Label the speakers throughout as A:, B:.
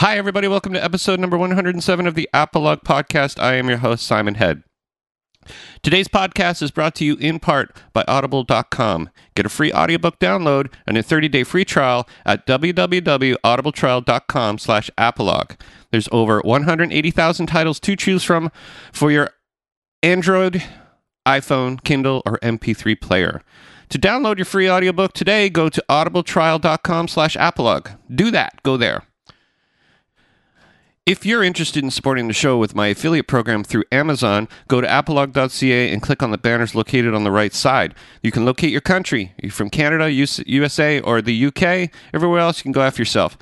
A: Hi, everybody. Welcome to episode number 107 of the Apolog Podcast. I am your host, Simon Head. Today's podcast is brought to you in part by Audible.com. Get a free audiobook download and a 30-day free trial at www.audibletrial.com slash apolog. There's over 180,000 titles to choose from for your Android, iPhone, Kindle, or MP3 player. To download your free audiobook today, go to audibletrial.com slash apolog. Do that. Go there. If you're interested in supporting the show with my affiliate program through Amazon, go to apolog.ca and click on the banners located on the right side. You can locate your country. You're from Canada, USA, or the UK. Everywhere else, you can go after yourself.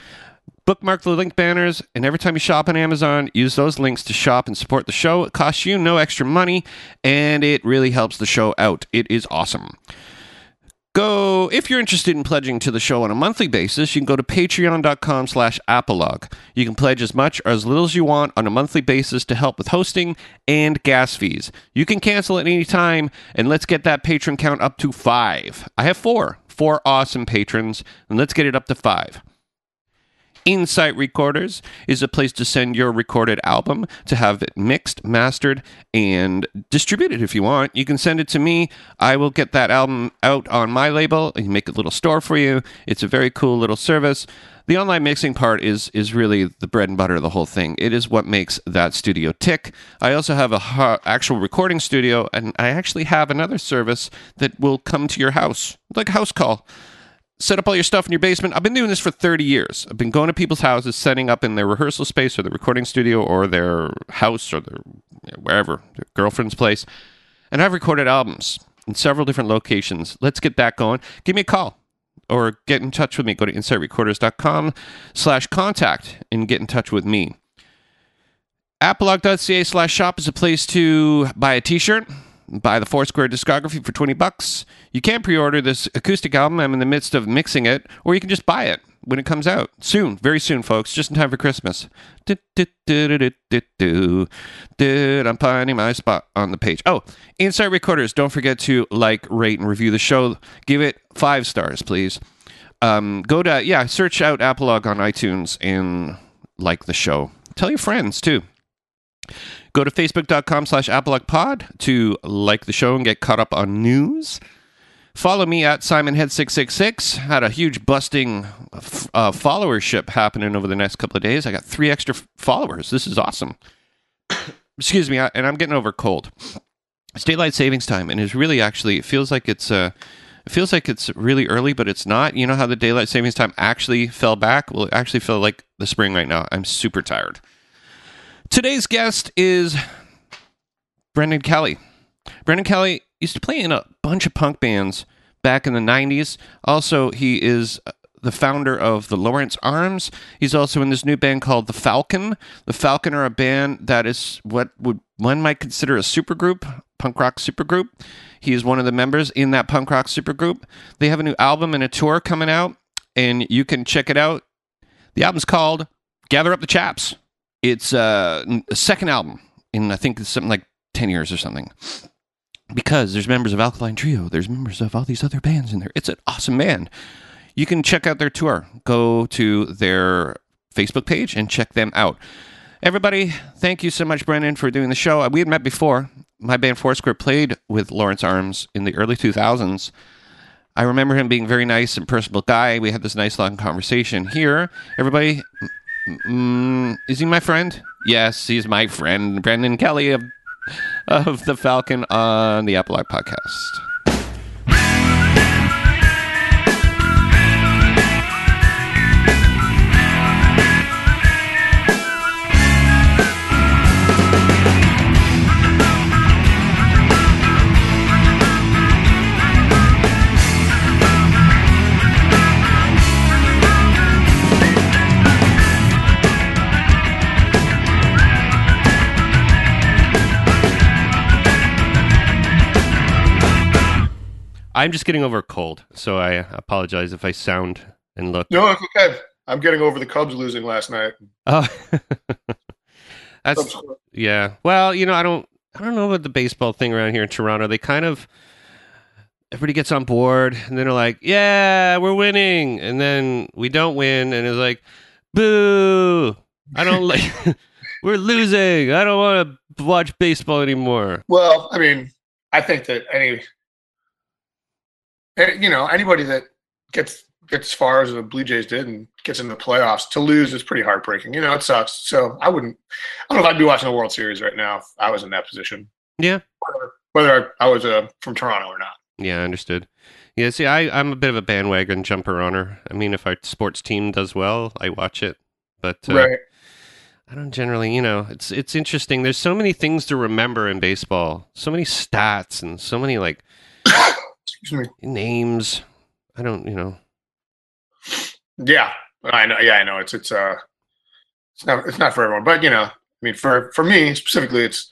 A: Bookmark the link banners, and every time you shop on Amazon, use those links to shop and support the show. It costs you no extra money, and it really helps the show out. It is awesome. Go if you're interested in pledging to the show on a monthly basis, you can go to patreon.com slash apolog. You can pledge as much or as little as you want on a monthly basis to help with hosting and gas fees. You can cancel at any time, and let's get that patron count up to five. I have four. Four awesome patrons, and let's get it up to five. Insight Recorders is a place to send your recorded album to have it mixed, mastered, and distributed if you want. You can send it to me. I will get that album out on my label and make a little store for you. It's a very cool little service. The online mixing part is is really the bread and butter of the whole thing. It is what makes that studio tick. I also have a ha- actual recording studio, and I actually have another service that will come to your house, like a house call set up all your stuff in your basement. I've been doing this for 30 years. I've been going to people's houses, setting up in their rehearsal space or the recording studio or their house or their wherever, their girlfriend's place. And I've recorded albums in several different locations. Let's get that going. Give me a call or get in touch with me. Go to insightrecorders.com slash contact and get in touch with me. Apolog.ca slash shop is a place to buy a t-shirt buy the Foursquare discography for 20 bucks. You can pre-order this acoustic album. I'm in the midst of mixing it, or you can just buy it when it comes out. Soon, very soon, folks, just in time for Christmas. I'm finding my spot on the page. Oh, Insight Recorders, don't forget to like, rate, and review the show. Give it five stars, please. Um, go to, yeah, search out Apolog on iTunes and like the show. Tell your friends, too. Go to facebook.com slash apologpod to like the show and get caught up on news. Follow me at SimonHead666. Had a huge busting uh, followership happening over the next couple of days. I got three extra followers. This is awesome. Excuse me, and I'm getting over cold. It's daylight savings time, and it's really actually it feels like it's uh, it feels like it's really early, but it's not. You know how the daylight savings time actually fell back? Well, it actually felt like the spring right now. I'm super tired. Today's guest is Brendan Kelly. Brendan Kelly used to play in a bunch of punk bands back in the 90s. Also, he is uh, the founder of the Lawrence Arms. He's also in this new band called The Falcon. The Falcon are a band that is what would one might consider a supergroup, punk rock supergroup. He is one of the members in that punk rock supergroup. They have a new album and a tour coming out, and you can check it out. The album's called Gather Up the Chaps. It's uh, a second album in I think it's something like ten years or something. Because there's members of Alkaline Trio, there's members of all these other bands in there. It's an awesome band. You can check out their tour. Go to their Facebook page and check them out. Everybody, thank you so much, Brendan, for doing the show. We had met before. My band Foursquare played with Lawrence Arms in the early 2000s. I remember him being a very nice and personable guy. We had this nice long conversation here. Everybody, Mm, is he my friend? Yes, he's my friend, Brendan Kelly of of the Falcon on the Apolog podcast. I'm just getting over a cold, so I apologize if I sound and look.
B: No, it's okay. I'm getting over the Cubs losing last night.
A: Oh, that's yeah. Well, you know, I don't, I don't know about the baseball thing around here in Toronto. They kind of everybody gets on board, and then they're like, "Yeah, we're winning," and then we don't win, and it's like, "Boo!" I don't like. We're losing. I don't want to watch baseball anymore.
B: Well, I mean, I think that any, any- you know, anybody that gets gets as far as the Blue Jays did and gets into the playoffs to lose is pretty heartbreaking. You know, it sucks. So I wouldn't. I don't know if I'd be watching the World Series right now if I was in that position.
A: Yeah.
B: Whether, whether I, I was uh, from Toronto or not.
A: Yeah, understood. Yeah, see, I, I'm a bit of a bandwagon jumper on her. I mean, if our sports team does well, I watch it. But uh,
B: right.
A: I don't generally, you know, it's it's interesting. There's so many things to remember in baseball, so many stats and so many like
B: Excuse me.
A: names. I don't, you know.
B: Yeah, I know. Yeah, I know. It's it's uh, it's not it's not for everyone, but you know, I mean, for for me specifically, it's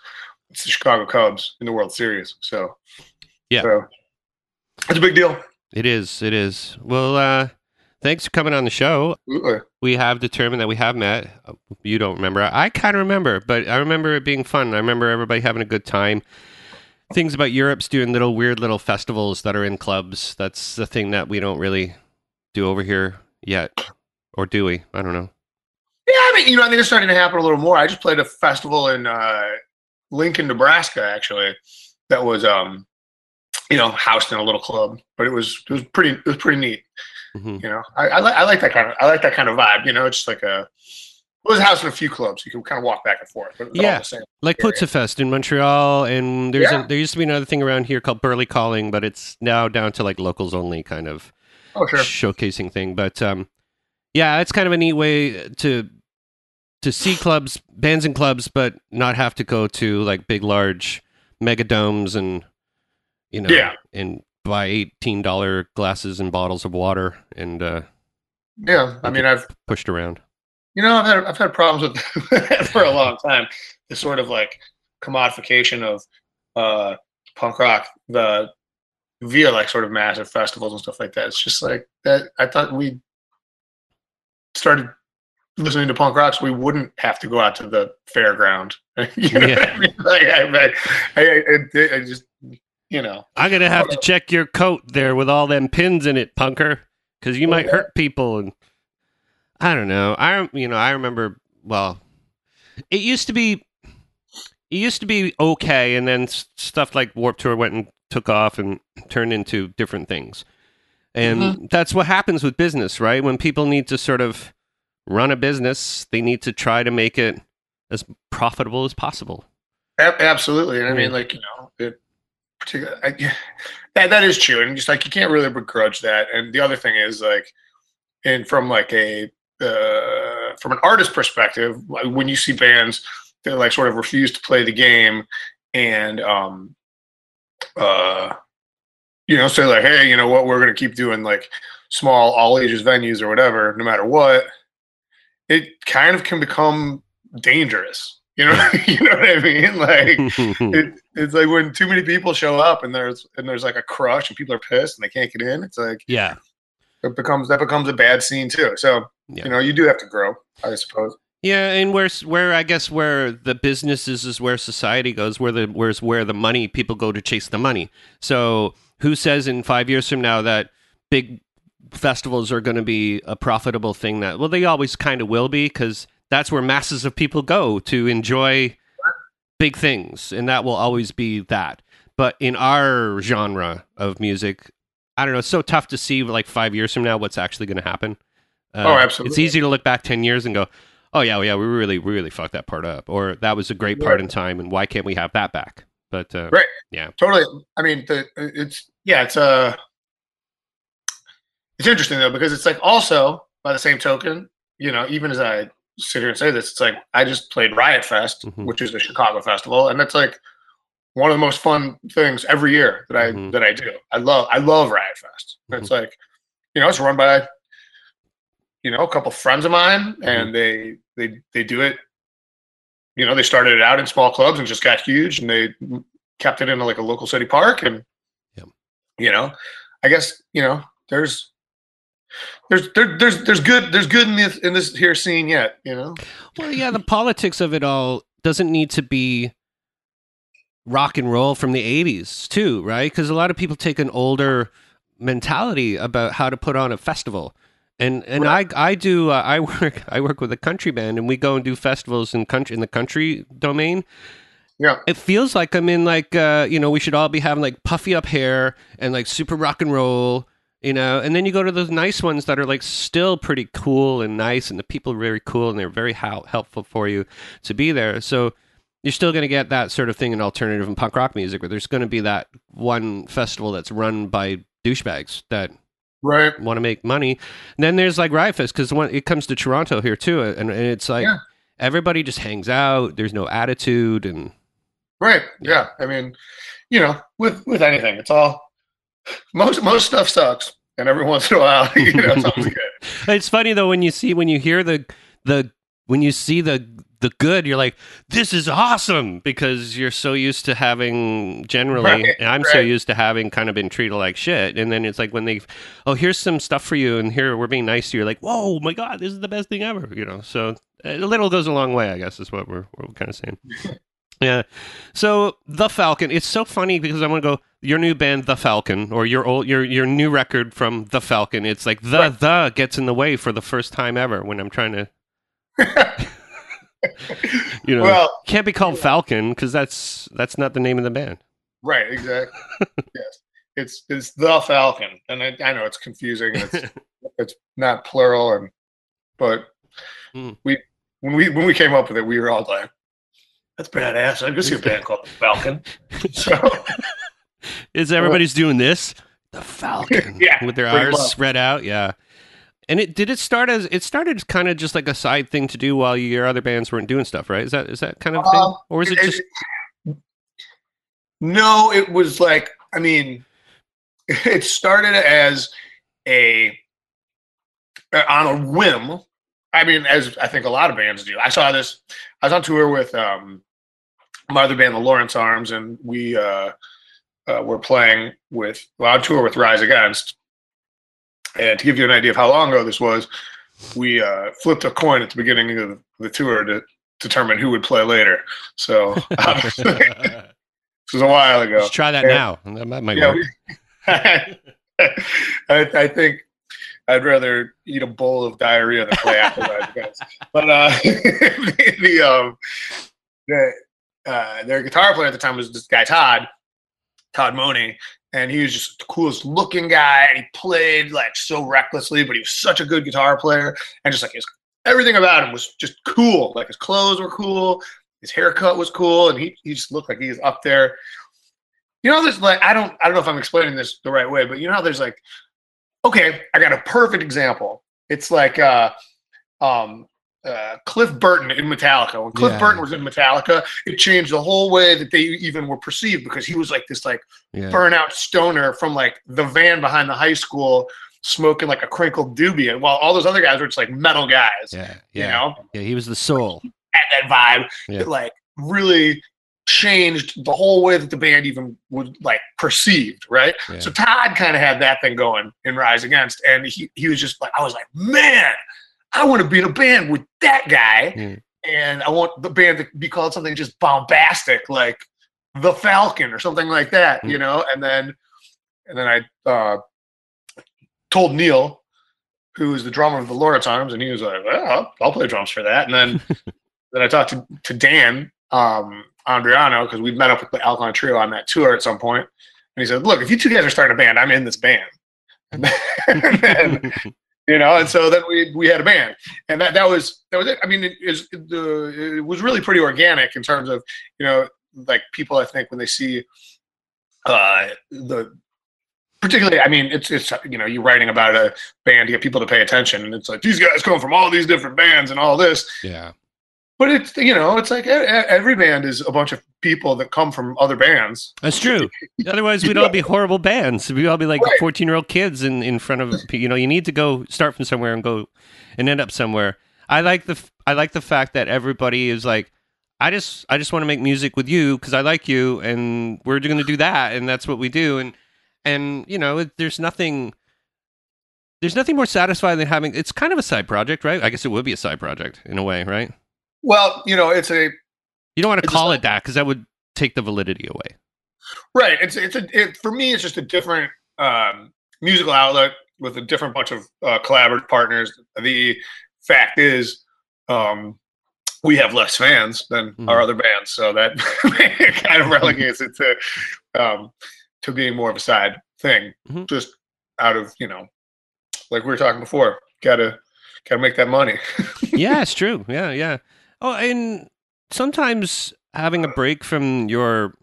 B: it's the Chicago Cubs in the World Series. So
A: Yeah.
B: so it's a big deal.
A: It is. It is. Well, uh, thanks for coming on the show.
B: Absolutely.
A: We have determined that we have met. You don't remember. I kind of remember, but I remember it being fun. I remember everybody having a good time. Things about Europe's doing little weird little festivals that are in clubs. That's the thing that we don't really do over here yet. Or do we? I don't know.
B: Yeah, I mean, you know, I think it's starting to happen a little more. I just played a festival in uh, Lincoln, Nebraska, actually. That was, um, you know, housed in a little club, but it was it was pretty it was pretty neat.
A: hmm
B: You know, I, I like I like that kind of I like that kind of vibe. You know, it's just like a it was housed in a few clubs. You can kind of walk back and forth. But it's all
A: Yeah.
B: the same.
A: Like
B: area.
A: Pouzza Fest in Montreal, and there's
B: Yeah.
A: a, there used to be another thing around here called Burley Calling, but it's now down to like locals only kind of
B: Oh, sure.
A: showcasing thing. But um, yeah, it's kind of a neat way to to see clubs, bands and clubs, but not have to go to like big, large megadomes and you know,
B: Yeah.
A: and buy eighteen dollar glasses and bottles of water and uh,
B: Yeah, I mean, I've
A: pushed around.
B: You know, I've had I've had problems with that for a long time. The sort of like commodification of uh, punk rock, the via like sort of massive festivals and stuff like that. It's just like that. I thought we started listening to punk rock, so we wouldn't have to go out to the fairground. you know what I mean? Like, I, I, I, just, you know,
A: I'm gonna have to check your coat there with all them pins in it, punker, because you might hurt people. And I don't know. I you know I remember well, it used to be it used to be okay, and then s- stuff like Warped Tour went and took off and turned into different things, and mm-hmm. that's what happens with business, right? When people need to sort of run a business, they need to try to make it as profitable as possible.
B: Absolutely. And I mean, mm. like, you know, it I, that, that is true. And just like, you can't really begrudge that. And the other thing is like, and from like a, uh, from an artist perspective, when you see bands that like sort of refuse to play the game and, um, uh, you know, say like, hey, you know what, we're going to keep doing like small all ages venues or whatever, no matter what, it kind of can become dangerous. You know, you know what I mean? Like, it, it's like when too many people show up and there's and there's like a crush and people are pissed and they can't get in. It's like
A: yeah.
B: It becomes that becomes a bad scene too. So
A: Yeah.
B: you know, you do have to grow, I suppose.
A: Yeah, and where's where I guess where the business is is where society goes, where the where's where the money people go to chase the money. So who says in five years from now that big festivals are going to be a profitable thing? That well, they always kind of will be because that's where masses of people go to enjoy big things, and that will always be that. But in our genre of music, I don't know. It's so tough to see like five years from now what's actually going to happen. Uh,
B: Oh, absolutely.
A: It's easy to look back ten years and go, "Oh yeah, well, yeah, we really, really fucked that part up," or "That was a great part in time, and why can't we have that back?" But uh,
B: Right. Totally. I mean, the, it's yeah, it's uh it's interesting though because it's like also by the same token, you know, even as I sit here and say this, it's like I just played Riot Fest,
A: Mhm.
B: which is a Chicago festival, and that's like one of the most fun things every year that I
A: Mhm.
B: that I do. I love I love Riot Fest. It's like, you know, it's run by you know a couple friends of mine, and they they they do it. You know, they started it out in small clubs and just got huge, and they kept it in like a local city park, and
A: Yep.
B: you know, I guess you know there's. There's there, there's there's good there's good in this in this here scene yet you know
A: Well, yeah, the politics of it all doesn't need to be rock and roll from the 80s, too, right? Because a lot of people take an older mentality about how to put on a festival. And and
B: Right.
A: I I do uh, I work I work with a country band and we go and do festivals in country in the country domain.
B: Yeah.
A: It feels like I'm in like uh you know we should all be having like puffy up hair and like super rock and roll, you know. And then you go to those nice ones that are like still pretty cool and nice and the people are very cool and they're very hel- helpful for you to be there. So you're still going to get that sort of thing in alternative and punk rock music, where there's going to be that one festival that's run by douchebags that
B: Right.
A: want to make money. And then there's like Riot Fest because when it comes to Toronto here too, and, and it's like
B: Yeah.
A: everybody just hangs out. There's no attitude, and
B: Right. Yeah. I mean, you know, with with anything, it's all most most stuff sucks, and every once in a while, you know, something's good.
A: it's funny though when you see when you hear the the when you see the the good, you're like, this is awesome because you're so used to having generally,
B: Right,
A: and I'm so used to having kind of been treated like shit. And then it's like when they, oh, here's some stuff for you, and here we're being nice to you. You're like, whoa, oh my god, this is the best thing ever, you know. So a little goes a long way, I guess, is what we're we're kind of saying. Yeah. So the Falcon, it's so funny because I want to go your new band, The Falcon, or your old your your new record from The Falcon. It's like the
B: Right.
A: the gets in the way for the first time ever when I'm trying to you know
B: well,
A: can't be called Falcon because that's that's not the name of the band.
B: right. Exactly. yes. It's it's the Falcon, and I, I know it's confusing. It's it's not plural, and but
A: Hmm.
B: we when we when we came up with it, we were all like, "That's badass." I go see a band called the Falcon. So
A: Is everybody's doing this? The Falcon,
B: Yeah,
A: with their arms
B: much.
A: spread out, yeah. And it did it start as it started kind of just like a side thing to do while your other bands weren't doing stuff, right? Is that is that kind of thing,
B: Um,
A: or is it just
B: no it was like i mean it started as a on a whim. I mean as i think a lot of bands do. I saw this i was on tour with um my other band the lawrence arms and we uh, uh were playing with well, on tour with rise against and to give you an idea of how long ago this was we uh flipped a coin at the beginning of the tour to determine who would play later so this was a while ago
A: Let's try that
B: Yeah.
A: now. That might, might
B: yeah,
A: work.
B: I, I think I'd rather eat a bowl of diarrhea than play after that. But uh, the, the um, the uh, their guitar player at the time was this guy Todd, Todd Mohney, and he was just the coolest looking guy, and he played like so recklessly, but he was such a good guitar player, and just like his everything about him was just cool. Like his clothes were cool, his haircut was cool, and he he just looked like he was up there. You know, there's like I don't I don't know if I'm explaining this the right way, but you know how there's like, okay, I got a perfect example. It's like uh, um, uh, Cliff Burton in Metallica. When Cliff
A: Yeah.
B: Burton was in Metallica, it changed the whole way that they even were perceived because he was like this like
A: Yeah.
B: burnout stoner from like the van behind the high school smoking like a crinkled doobie, and while all those other guys were just like metal guys.
A: Yeah.
B: You
A: Yeah.
B: know,
A: Yeah. He was the soul.
B: at that vibe
A: Yeah.
B: that like really changed the whole way that the band even was like perceived, right?
A: Yeah.
B: So Todd kind of had that thing going in Rise Against, and he he was just like, I was like, man, I want to be in a band with that guy,
A: Mm.
B: and I want the band to be called something just bombastic, like the Falcon or something like that,
A: Mm.
B: you know. And then and then I uh, told Neil, who is the drummer of the Lawrence Arms, and he was like, well, I'll, I'll play drums for that. And then then I talked to, to Dan um, Andriano because we met up with the Alkaline Trio on that tour at some point, and he said, "Look, if you two guys are starting a band, I'm in this band." And then, and then, you know, and so then we we had a band, and that that was that was it. I mean, it is the it was really pretty organic in terms of you know like people I think when they see uh the particularly I mean it's it's you know you're writing about a band to get people to pay attention and it's like these guys come from all these different bands and all this
A: yeah.
B: But it's you know it's like every band is a bunch of people that come from other bands
A: That's true. Otherwise, we'd all be horrible bands. We'd all be like
B: Right.
A: fourteen-year-old kids in, in front of you know. You need to go start from somewhere and go and end up somewhere. I like the I like the fact that everybody is like, I just I just want to make music with you because I like you, and we're going to do that, and that's what we do. And and you know, it, there's nothing. There's nothing more satisfying than having. It's kind of a side project, right? I guess it would be a side project in a way, right?
B: Well you know it's a
A: You don't want to call it that because that would take the validity away.
B: right it's it's a it, for me it's just a different um musical outlet with a different bunch of uh, collaborative partners. The fact is, um, we have less fans than
A: Mhm.
B: our other bands, so that kind of relegates it to um, to being more of a side thing,
A: Mhm.
B: just out of you know, like we were talking before, gotta gotta make that money.
A: yeah, it's true. Yeah, yeah. Oh, and sometimes having a break from your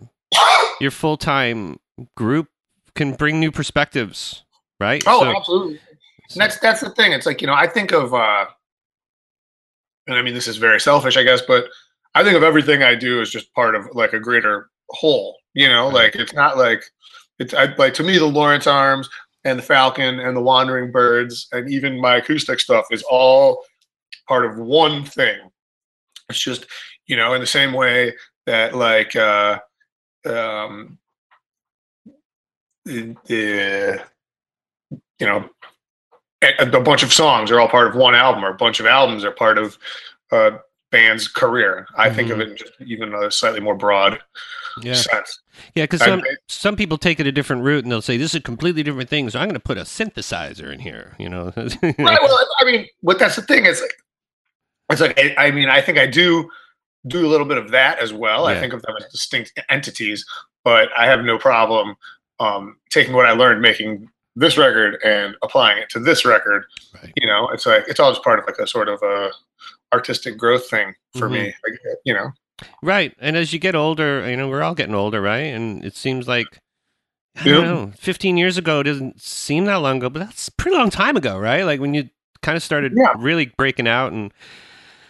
A: your full time group can bring new perspectives, right?
B: Oh,
A: So-
B: absolutely. That's that's the thing. It's like you know, I think of, uh and I mean, this is very selfish, I guess, but I think of everything I do as just part of like a greater whole. You know, like it's not like it's I, like to me the Lawrence Arms and the Falcon and the Wandering Birds and even my acoustic stuff is all part of one thing. It's just you know in the same way that like uh um the, the you know a, a bunch of songs are all part of one album or a bunch of albums are part of a band's career i think of it in just even a slightly more broad
A: yeah,
B: sense
A: yeah. Because some some people take it a different route and they'll say this is a completely different thing. So I'm going to put a synthesizer in here. You know.
B: right well i mean but that's the thing it's like it's like I, I mean i think i do do a little bit of that as well i think of them as distinct entities but i have no problem um taking what i learned making this record and applying it to this record
A: Right.
B: you know it's like it's all just part of like a sort of a artistic growth thing for
A: Mhm.
B: me like, you know
A: Right. And as you get older, you know, we're all getting older, right? And it seems like I don't know, 15 years ago doesn't seem that long ago, but that's a pretty long time ago, right? Like when you kind of started
B: Yeah.
A: really breaking out and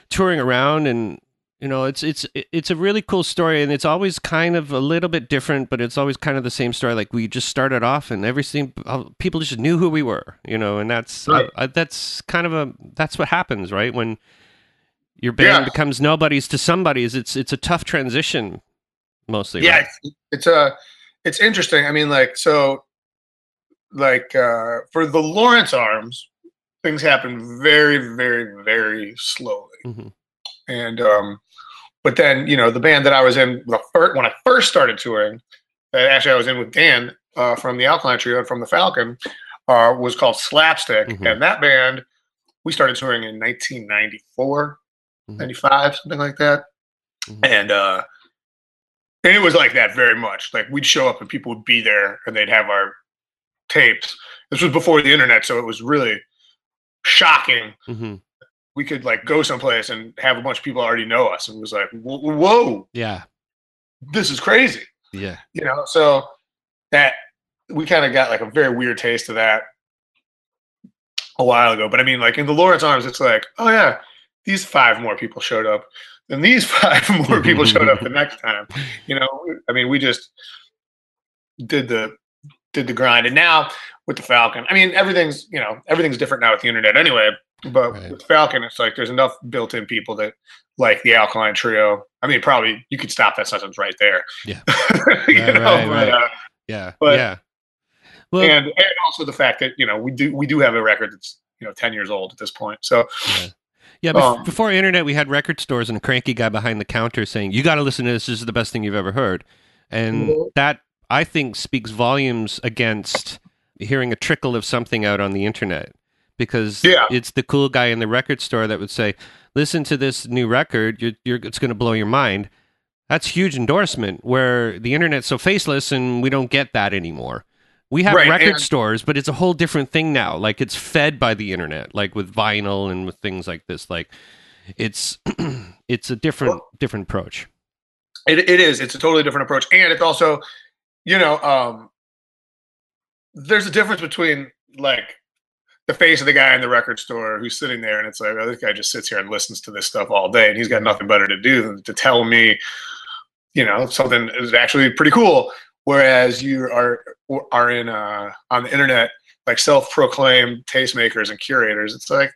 A: touring around and you know, it's it's it's a really cool story and it's always kind of a little bit different, but it's always kind of the same story like we just started off and everything people just knew who we were, you know, and that's
B: Right.
A: I, I, that's kind of a that's what happens, right? When your band
B: Yeah.
A: becomes nobody's to somebody's. It's it's a tough transition, mostly.
B: yeah
A: right?
B: it's, it's a it's interesting i mean like so like uh for the lawrence arms things happen very very very slowly
A: Mhm.
B: and um but then you know the band that i was in the first when i first started touring that actually i was in with dan uh, from the alkaline trio and from the falcon uh, was called slapstick
A: Mhm.
B: and that band we started touring in 1994
A: Mhm.
B: 95 something like that
A: Mhm.
B: and uh and it was like that very much like we'd show up and people would be there and they'd have our tapes this was before the internet so it was really shocking
A: Mhm.
B: We could like go someplace and have a bunch of people already know us. And it was like, whoa, whoa
A: Yeah.
B: this is crazy,
A: Yeah.
B: you know. So that we kind of got like a very weird taste of that a while ago. But I mean, like in the Lawrence Arms, it's like, oh yeah, these five more people showed up, and these five more people showed up the next time. You know, I mean, we just did the did the grind, and now with the Falcon, I mean, everything's you know everything's different now with the internet anyway. But
A: Right.
B: with Falcon, it's like there's enough built-in people that like the Alkaline Trio. I mean, probably you could stop that sentence right there.
A: Yeah.
B: you
A: Right,
B: know,
A: right,
B: but, uh,
A: Yeah.
B: But-
A: yeah. Well,
B: and and also the fact that you know we do we do have a record that's you know 10 years old at this point. So
A: yeah. Bef-
B: um,
A: before internet, we had record stores and a cranky guy behind the counter saying, "You got to listen to this. This is the best thing you've ever heard," and
B: Mhm.
A: that I think speaks volumes against hearing a trickle of something out on the internet because
B: Yeah.
A: it's the cool guy in the record store that would say, "Listen to this new record. You're, you're, it's going to blow your mind." That's huge endorsement. Where the internet's so faceless, and we don't get that anymore. We have
B: Right,
A: record
B: and-
A: stores, but it's a whole different thing now. Like it's fed by the internet, like with vinyl and with things like this. Like it's it's a different different approach.
B: it, it is it's a totally different approach, and it's also you know um, there's a difference between like the face of the guy in the record store who's sitting there and it's like, oh, this guy just sits here and listens to this stuff all day and he's got nothing better to do than to tell me, you know, something is actually pretty cool. Whereas you are are in uh, on the internet like self-proclaimed tastemakers and curators. It's like,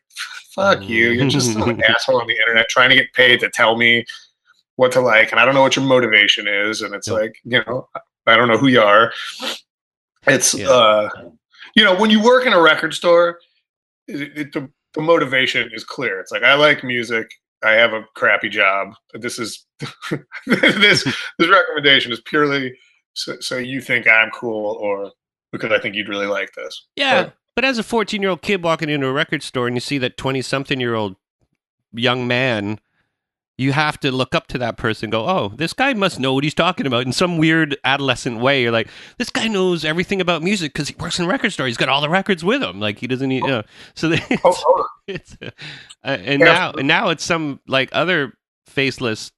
B: fuck you. You're just an asshole on the internet trying to get paid to tell me what to like, and I don't know what your motivation is. And it's
A: Yep.
B: like, you know, I don't know who you are. It's
A: Yeah.
B: uh you know, when you work in a record store, it, it, the, the motivation is clear. It's like I like music. I have a crappy job. This is this this recommendation is purely so, so you think I'm cool or because I think you'd really like this.
A: Yeah.
B: But-
A: But as a 14 year old kid walking into a record store and you see that 20 something year old young man, you have to look up to that person and go, oh, this guy must know what he's talking about in some weird adolescent way. You're like, this guy knows everything about music because he works in a record store. He's got all the records with him. Like he doesn't need, you know. So it's,
B: Oh,
A: it's uh, and
B: Yeah.
A: now and now it's some like other faceless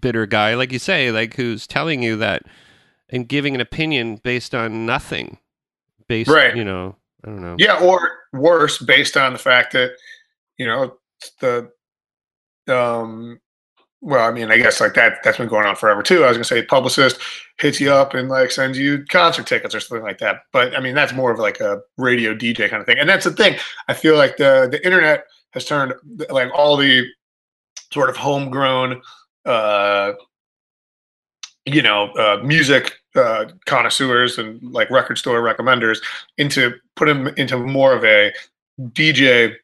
A: bitter guy, like you say, like who's telling you that and giving an opinion based on nothing. Based,
B: Right.
A: you know, I don't know.
B: Yeah, or worse, based on the fact that you know the um. Well, I mean, I guess like that that's been going on forever too. I was gonna say publicist hits you up and like sends you concert tickets or something like that. But I mean, that's more of like a radio DJ kind of thing. And that's the thing. I feel like the the internet has turned like all the sort of homegrown uh you know uh music uh connoisseurs and like record store recommenders into put them into more of a DJ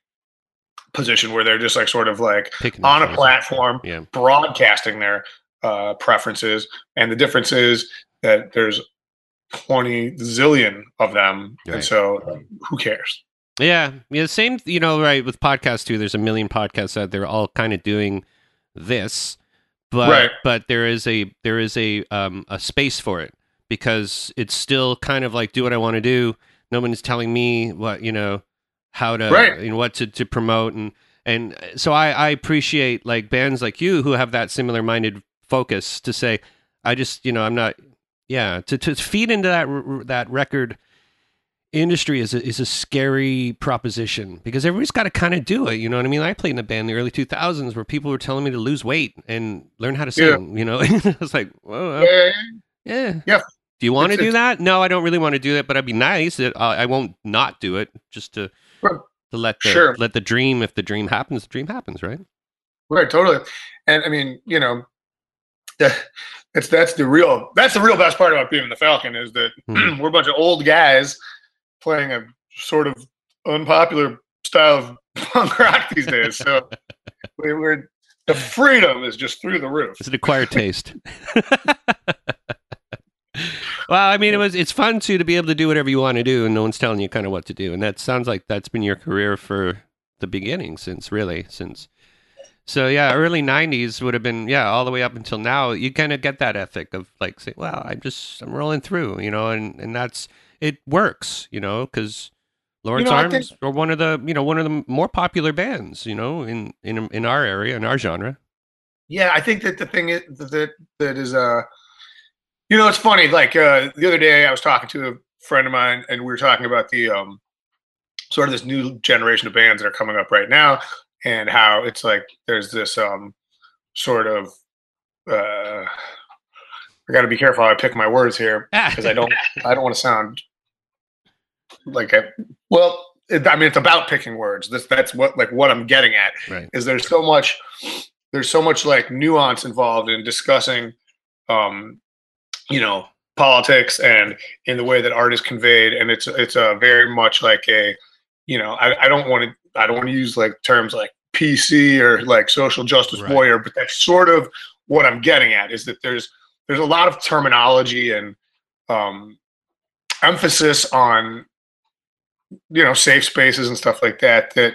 B: position where they're just like sort of like
A: Picking
B: on a platform
A: Yeah.
B: broadcasting their uh, preferences, and the difference is that there's 20 zillion of them,
A: Right.
B: and so who cares?
A: Yeah, yeah. Same, you know, right with podcasts too. There's a million podcasts out there, all kind of doing this, but
B: Right.
A: but there is a there is a um a space for it because it's still kind of like do what I want to do. No one's telling me what you know how to
B: Right.
A: you know what to, to promote and and so I I appreciate like bands like you who have that similar minded focus to say I just you know I'm not yeah to to feed into that that record industry is a, is a scary proposition because everybody's got to kind of do it. You know what I mean? I played in a band in the early 2000s where people were telling me to lose weight and learn how to sing. You know, I was like, whoa,
B: Yeah,
A: yeah,
B: Yeah.
A: Do you want to do that? No, I don't really want to do that, but I'd be nice. That I, I won't not do it just to to let the
B: sure.
A: let the dream. If the dream happens, the dream happens, right?
B: right, totally. And I mean, you know, that's that's the real that's the real best part about being in the Falcon is that
A: Mhm.
B: we're a bunch of old guys playing a sort of unpopular style of punk rock these days. So we're the freedom is just through the roof.
A: It's an acquired taste. well, I mean, it was it's fun too to be able to do whatever you want to do, and no one's telling you kind of what to do. And that sounds like that's been your career for the beginning, since really since. So yeah, early '90s would have been yeah, all the way up until now. You kind of get that ethic of like saying, "Well, I'm just I'm rolling through," you know, and and that's it works, you know, because Lawrence
B: know, I
A: Arms are one of the you know one of the more popular bands, you know, in in in our area in our genre.
B: Yeah, I think that the thing is, that that is uh you know it's funny like uh the other day I was talking to a friend of mine and we were talking about the um sort of this new generation of bands that are coming up right now and how it's like there's this um sort of uh I got to be careful how I pick my words here because I don't I don't want to sound like a well it, I mean it's about picking words this that's what like what I'm getting at
A: right.
B: is there's so much there's so much like nuance involved in discussing um you know politics and in the way that art is conveyed and it's it's a very much like a you know i, I don't want to i don't want to use like terms like pc or like social justice
A: Right.
B: warrior but that's sort of what i'm getting at is that there's there's a lot of terminology and um emphasis on you know safe spaces and stuff like that that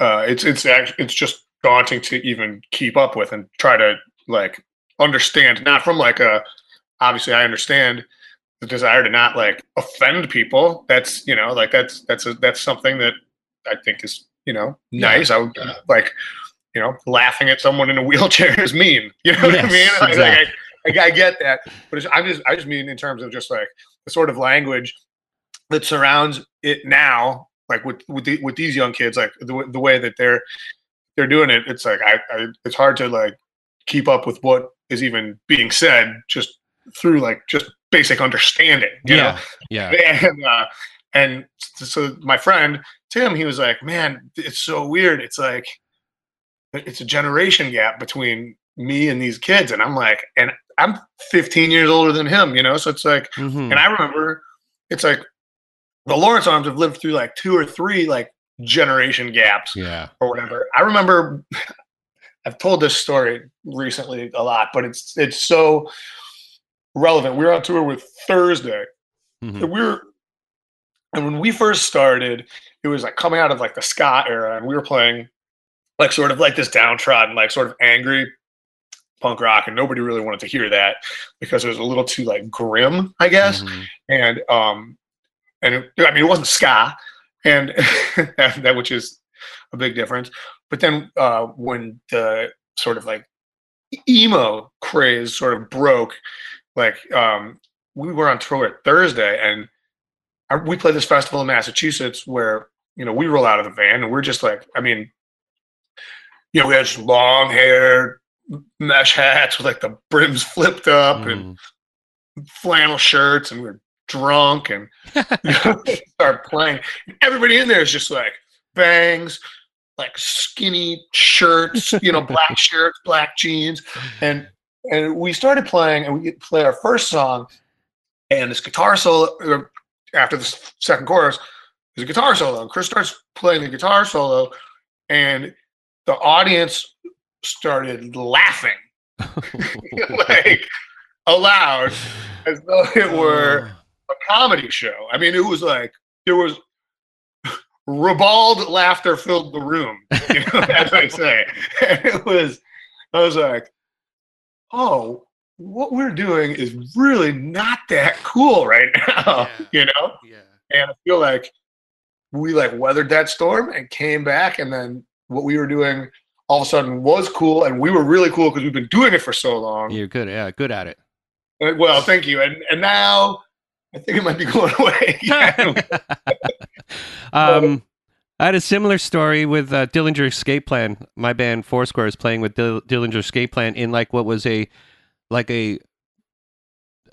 B: uh it's it's actually it's just daunting to even keep up with and try to like understand not from like a obviously i understand the desire to not like offend people. That's you know like that's that's a, that's something that i think is you know
A: Yeah.
B: nice. I would like you know laughing at someone in a wheelchair is mean. You know what i mean? Like,
A: exactly.
B: like, I, I get that. But it's, i'm just i just mean in terms of just like the sort of language that surrounds it now like with with, the, with these young kids like the, the way that they're they're doing it it's like I, I it's hard to like keep up with what is even being said just through like just basic understanding you know
A: yeah, yeah.
B: and uh, and so my friend Tim, he was like, "Man, it's so weird. It's like it's a generation gap between me and these kids." And I'm like, and I'm 15 years older than him, you know. So it's like,
A: Mhm.
B: and I remember, it's like the Lawrence Arms have lived through like two or three like generation gaps
A: Yeah.
B: or whatever. I remember I've told this story recently a lot, but it's it's so relevant. We were on tour with Thursday.
A: Mhm.
B: And we were And when we first started, it was like coming out of like the ska era, and we were playing like sort of like this downtrodden, like sort of angry punk rock, and nobody really wanted to hear that because it was a little too like grim, I guess.
A: Mhm.
B: And um, and it, I mean, it wasn't ska, and that, that which is a big difference. But then uh, when the sort of like emo craze sort of broke, like um, we were on tour at Thursday, and I, we played this festival in Massachusetts where you know we roll out of the van and we're just like, I mean, you know, we had long hair, mesh hats with like the brims flipped up and
A: Mhm.
B: flannel shirts, and we're drunk and you know, start playing. Everybody in there is just like bangs, like skinny shirts, you know, black shirts, black jeans, and and we started playing, and we play our first song, and this guitar solo uh, after the second chorus is a guitar solo, and Chris starts playing the guitar solo, and the audience started laughing like aloud as though it were a comedy show. I mean, it was like there was ribald laughter filled the room, you know, as I say. And it was, I was like, oh, what we're doing is really not that cool right now,
A: Yeah.
B: you know?
A: yeah.
B: And I feel like we like weathered that storm and came back, and then what we were doing all of a sudden was cool, and we were really cool because we've been doing it for so long.
A: You're good. Yeah, good at it.
B: Uh, Well, thank you. And and now I think it might be going away.
A: um, I had a similar story with uh, Dillinger Escape Plan. My band Foursquare is playing with Dill- Dillinger Escape Plan in like what was a like a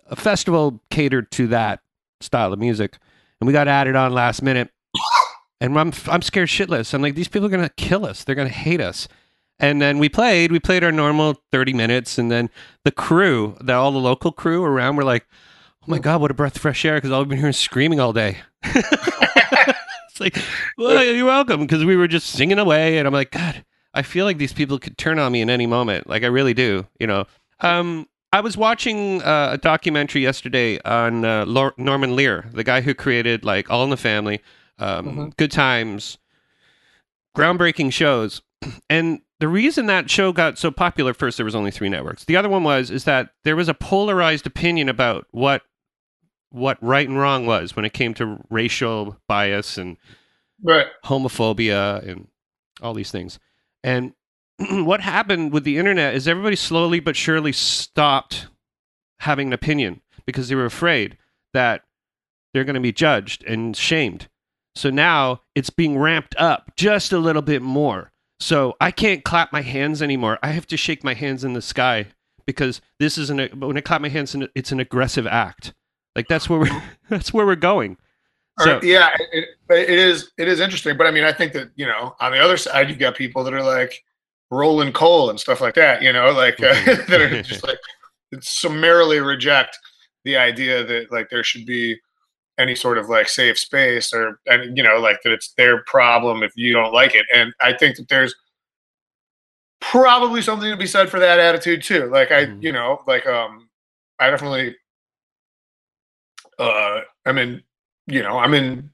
A: a festival catered to that style of music, and we got added on last minute. And I'm I'm scared shitless. I'm like, these people are gonna kill us. They're gonna hate us. And then we played. We played our normal 30 minutes, and then the crew, the, all the local crew around, were like, "Oh my god, what a breath of fresh air!" Because all we've been hearing screaming all day. it's like, well, you're welcome, because we were just singing away, and I'm like, God, I feel like these people could turn on me in any moment. Like I really do, you know. Um, I was watching uh, a documentary yesterday on uh, Lor- Norman Lear, the guy who created like All in the Family, um,
B: Mhm.
A: Good Times, groundbreaking shows. And the reason that show got so popular, first there was only three networks. The other one was is that there was a polarized opinion about what what right and wrong was when it came to racial bias and
B: Right.
A: homophobia and all these things. And what happened with the internet is everybody slowly but surely stopped having an opinion because they were afraid that they're going to be judged and shamed. So now it's being ramped up just a little bit more. So I can't clap my hands anymore. I have to shake my hands in the sky because this is an when I clap my hands, it's an aggressive act. Like that's where we're that's where we're going. So-
B: yeah, it, but it is it is interesting. But I mean, I think that you know, on the other side, you've got people that are like rolling coal and stuff like that. You know, like uh,
A: Mhm.
B: that are just like summarily reject the idea that like there should be any sort of like safe space or and you know like that it's their problem if you don't like it and i think that there's probably something to be said for that attitude too like i
A: Mhm.
B: you know like um i definitely uh i'm in you know i'm in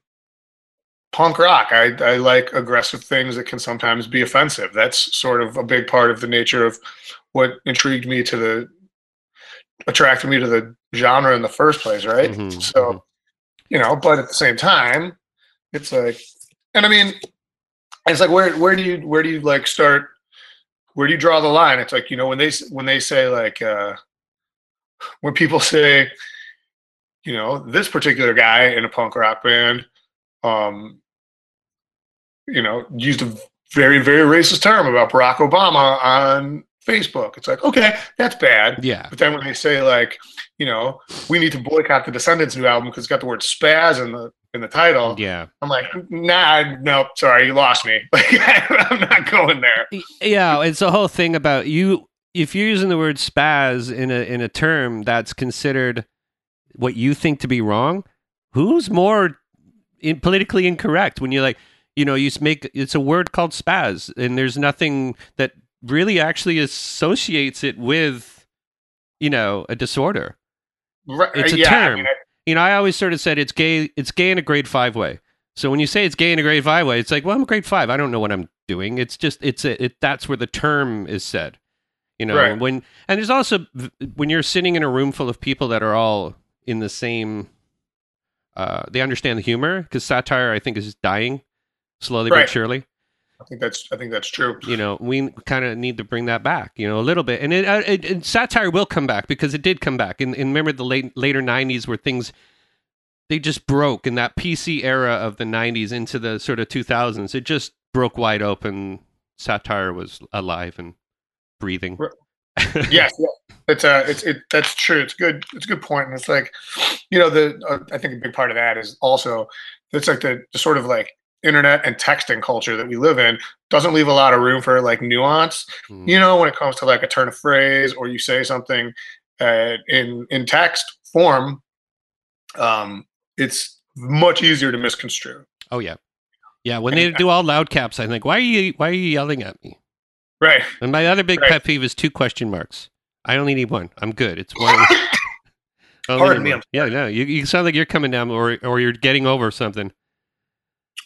B: punk rock. I i like aggressive things that can sometimes be offensive. That's sort of a big part of the nature of what intrigued me to the attracted me to the genre in the first place right?
A: Mhm,
B: so
A: mhm.
B: you know but at the same time it's like and i mean it's like where where do you where do you like start where do you draw the line? It's like you know when they when they say like uh when people say you know this particular guy in a punk rock band um you know used a very very racist term about barack obama on facebook it's like okay that's bad
A: yeah.
B: but then when they say like, you know, we need to boycott the Descendents new album because it's got the word spaz in the in the title,
A: Yeah.
B: I'm like, nah, nope, sorry, you lost me. Like, I'm not going there.
A: Yeah, it's a whole thing about you. If you're using the word spaz in a in a term that's considered what you think to be wrong, who's more in, politically incorrect? When you're like, you know, you make it's a word called spaz, and there's nothing that really actually associates it with, you know, a disorder.
B: Right, uh,
A: It's a
B: yeah, I
A: term.
B: mean, I-
A: you know, I always sort of said it's gay. It's gay in a grade five way. So when you say it's gay in a grade five way, it's like, well, I'm a grade five. I don't know what I'm doing. It's just it's a, it. That's where the term is said. You know,
B: Right.
A: when and there's also when you're sitting in a room full of people that are all in the same. Uh, they understand the humor because satire, I think, is dying slowly but surely
B: I think that's I think that's true.
A: you know we kind of need to bring that back you know a little bit and it, uh, it, it satire will come back because it did come back and, and remember the late later 90s where things they just broke in that pc era of the 90s into the sort of 2000s it just broke wide open satire was alive and breathing
B: Right. yes, yeah. it's uh, it's it. That's true. It's good. It's a good point, and it's like, you know, the uh, I think a big part of that is also it's like the, the sort of like internet and texting culture that we live in doesn't leave a lot of room for like nuance.
A: Mm.
B: You know, when it comes to like a turn of phrase or you say something uh, in in text form, um, it's much easier to misconstrue.
A: oh yeah yeah when they do all loud caps i think why are you why are you yelling at me
B: Right.
A: and my other big
B: Right.
A: pet peeve is two question marks i only need one i'm good it's one
B: Pardon me,
A: one. yeah no you, you sound like you're coming down or or you're getting over something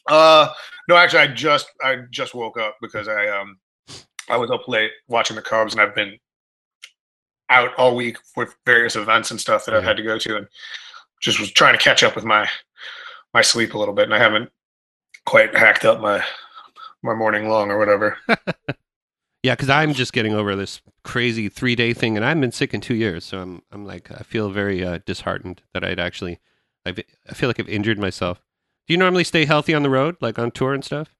B: Uh, no, actually, I just I just woke up because I um I was up late watching the Cubs, and I've been out all week with various events and stuff that I've had to go to, and just was trying to catch up with my my sleep a little bit, and I haven't quite hacked up my my morning long or whatever.
A: Yeah, because I'm just getting over this crazy three day thing, and I've been sick in two years. So I'm I'm like I feel very uh, disheartened that I'd actually I've, I feel like I've injured myself. Do you normally stay healthy on the road, like on tour and stuff?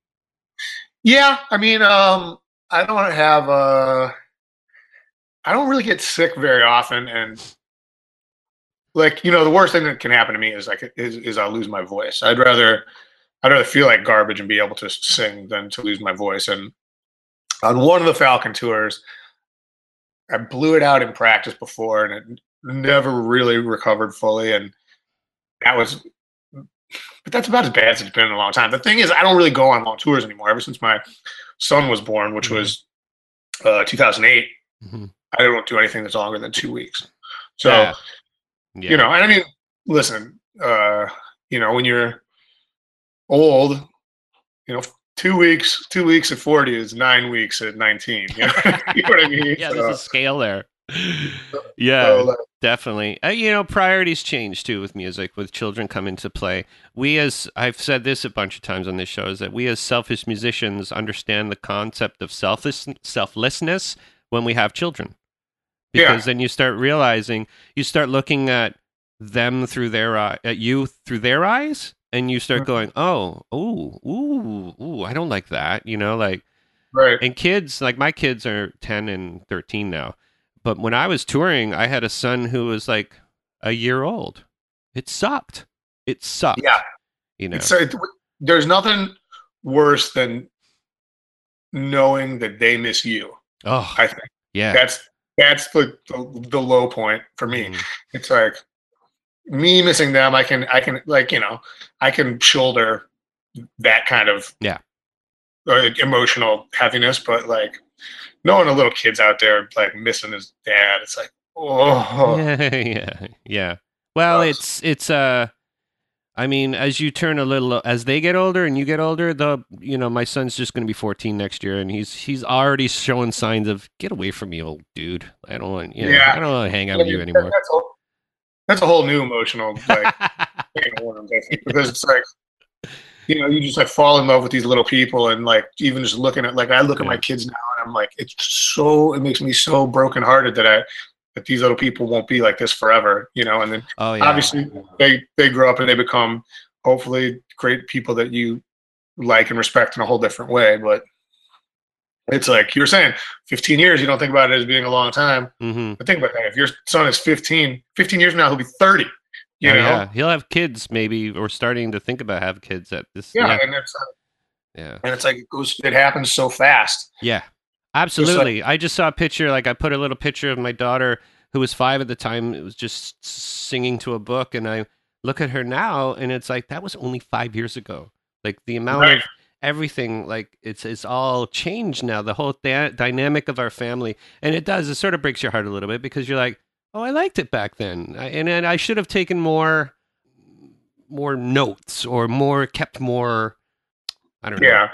B: Yeah, I mean, um, I don't have uh, I don't really get sick very often, and like you know, the worst thing that can happen to me is like is, is I'll lose my voice. I'd rather I'd rather feel like garbage and be able to sing than to lose my voice. And on one of the Falcon tours, I blew it out in practice before, and it never really recovered fully, and that was. But that's about as bad as it's been in a long time. The thing is, I don't really go on long tours anymore. Ever since my son was born, which
A: Mhm.
B: was uh, 2008,
A: Mhm.
B: I don't do anything that's longer than two weeks. So
A: yeah. Yeah.
B: you know, and I mean, listen, uh, you know, when you're old, you know, two weeks, two weeks at 40 is nine weeks at 19. You know, you know what I mean?
A: yeah,
B: So-
A: there's a scale there. yeah,
B: so, uh,
A: definitely. Uh, you know, priorities change too with music, with children come into play. We, as I've said this a bunch of times on this show, is that we as selfish musicians understand the concept of selfless selflessness when we have children,
B: Yeah.
A: because then you start realizing, you start looking at them through their eye, at you through their eyes, and you start
B: Mhm.
A: going, oh, ooh, ooh, ooh, I don't like that. You know, like
B: right.
A: and kids like my kids are 10 and 13 now but when i was touring i had a son who was like a year old it sucked it sucked
B: Yeah.
A: you know
B: so it, there's nothing worse than knowing that they miss you.
A: oh
B: I think
A: yeah
B: that's that's the, the the low point for me.
A: Mhm.
B: It's like me missing them. I can I can like you know I can shoulder that kind of
A: Yeah.
B: uh, emotional heaviness, but like knowing a little kid's out there like missing his dad, it's like oh
A: yeah yeah yeah well it's it's uh i mean as you turn a little as they get older and you get older the you know my son's just going to be 14 next year and he's he's already showing signs of get away from me old dude i don't want you know,
B: Yeah.
A: i don't want to hang out
B: I
A: with you anymore
B: That's that's a whole new emotional like worms, I think, because it's like you know you just like fall in love with these little people and like even just looking at like I look at my kids now and I'm like it's so it makes me so brokenhearted that I that these little people won't be like this forever you know and then
A: oh yeah.
B: obviously they they grow up and they become hopefully great people that you like and respect in a whole different way but it's like you're saying 15 years you don't think about it as being a long time
A: mm-hmm.
B: but think about that if your son is 15 15 years from now he'll be 30 you
A: oh,
B: know
A: yeah, he'll have kids maybe, or starting to think about have kids at this.
B: yeah,
A: Yeah,
B: and it's uh,
A: yeah,
B: and it's like it goes it happens so fast
A: yeah. Absolutely. I just saw a picture. Like I put a little picture of my daughter, who was five at the time. It was just singing to a book, and I look at her now, and it's like that was only five years ago. Like the amount
B: Right.
A: of everything, like it's it's all changed now. The whole dy- dynamic of our family, and it does. It sort of breaks your heart a little bit because you're like, oh, I liked it back then, I, and and I should have taken more more notes or more kept more. I don't know.
B: Yeah,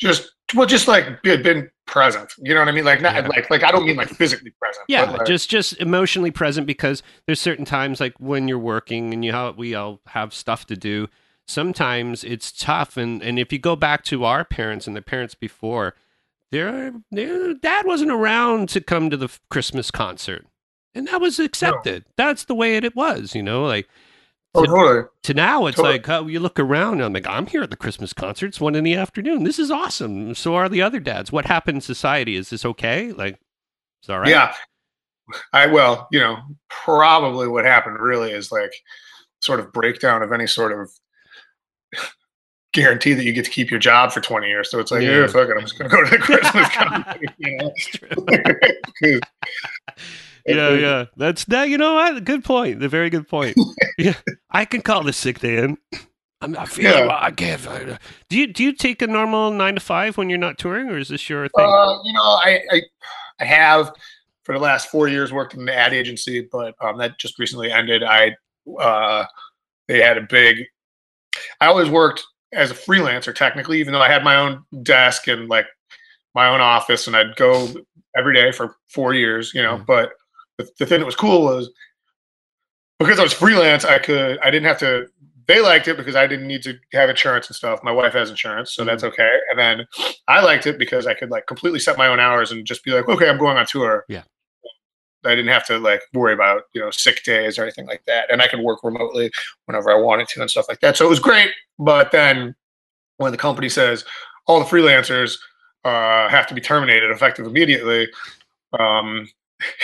B: just well, just like been present. You know what I mean? Like not
A: Yeah.
B: like like I don't mean like physically present.
A: Yeah,
B: like,
A: just just emotionally present because there's certain times like when you're working and you how we all have stuff to do. Sometimes it's tough, and and if you go back to our parents and the parents before, their their dad wasn't around to come to the Christmas concert, and that was accepted. That's the way it, it was, you know. Like
B: oh totally.
A: to now, it's
B: Totally.
A: like oh, you look around and I'm like, I'm here at the Christmas concert. It's one in the afternoon. This is awesome. So are the other dads. What happened in society? Is this okay? Like, it's all right.
B: Yeah. I well, you know, probably what happened really is like sort of breakdown of any sort of guarantee that you get to keep your job for 20 years. So it's like,
A: Yeah.
B: yeah, fuck it, I'm just gonna go to the Christmas concert, you know.
A: That's true.
B: 'Cause
A: yeah, yeah. That's that. You know what? Good point. The very good point. yeah, I can call this sick day in. I'm not feeling.
B: Yeah.
A: well. I can't. I- Do you do you take a normal nine to five when you're not touring, or is this your thing?
B: Uh, you know, I, I I have for the last four years worked in an ad agency, but um, that just recently ended. I uh, they had a big. I always worked as a freelancer, technically, even though I had my own desk and like my own office, and I'd go every day for four years. You know,
A: Mhm.
B: but the, the thing that was cool was because I was freelance, I could I didn't have to. They liked it because I didn't need to have insurance and stuff. My wife has insurance, so that's okay. And then I liked it because I could like completely set my own hours and just be like, okay, I'm going on tour.
A: Yeah.
B: I didn't have to like worry about you know sick days or anything like that, and I could work remotely whenever I wanted to and stuff like that. So it was great. But then when the company says all the freelancers uh, have to be terminated effective immediately, um,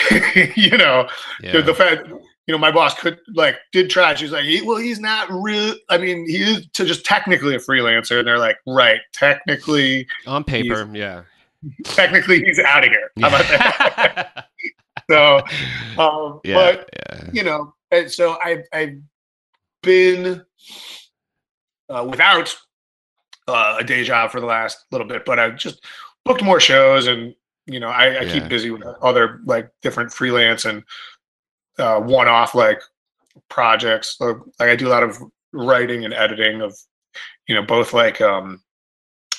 B: you know,
A: yeah.
B: the, the fact you know my boss could like did try she's like well he's not real i mean he is to just technically a freelancer and they're like right technically
A: On paper, yeah.
B: technically he's out of here how about that so um
A: yeah,
B: but
A: yeah.
B: you know and so i i've been uh, without uh, a day job for the last little bit but i've just booked more shows and you know i, I
A: Yeah.
B: keep busy with other like different freelance and uh, one-off like projects so, like i do a lot of writing and editing of you know both like um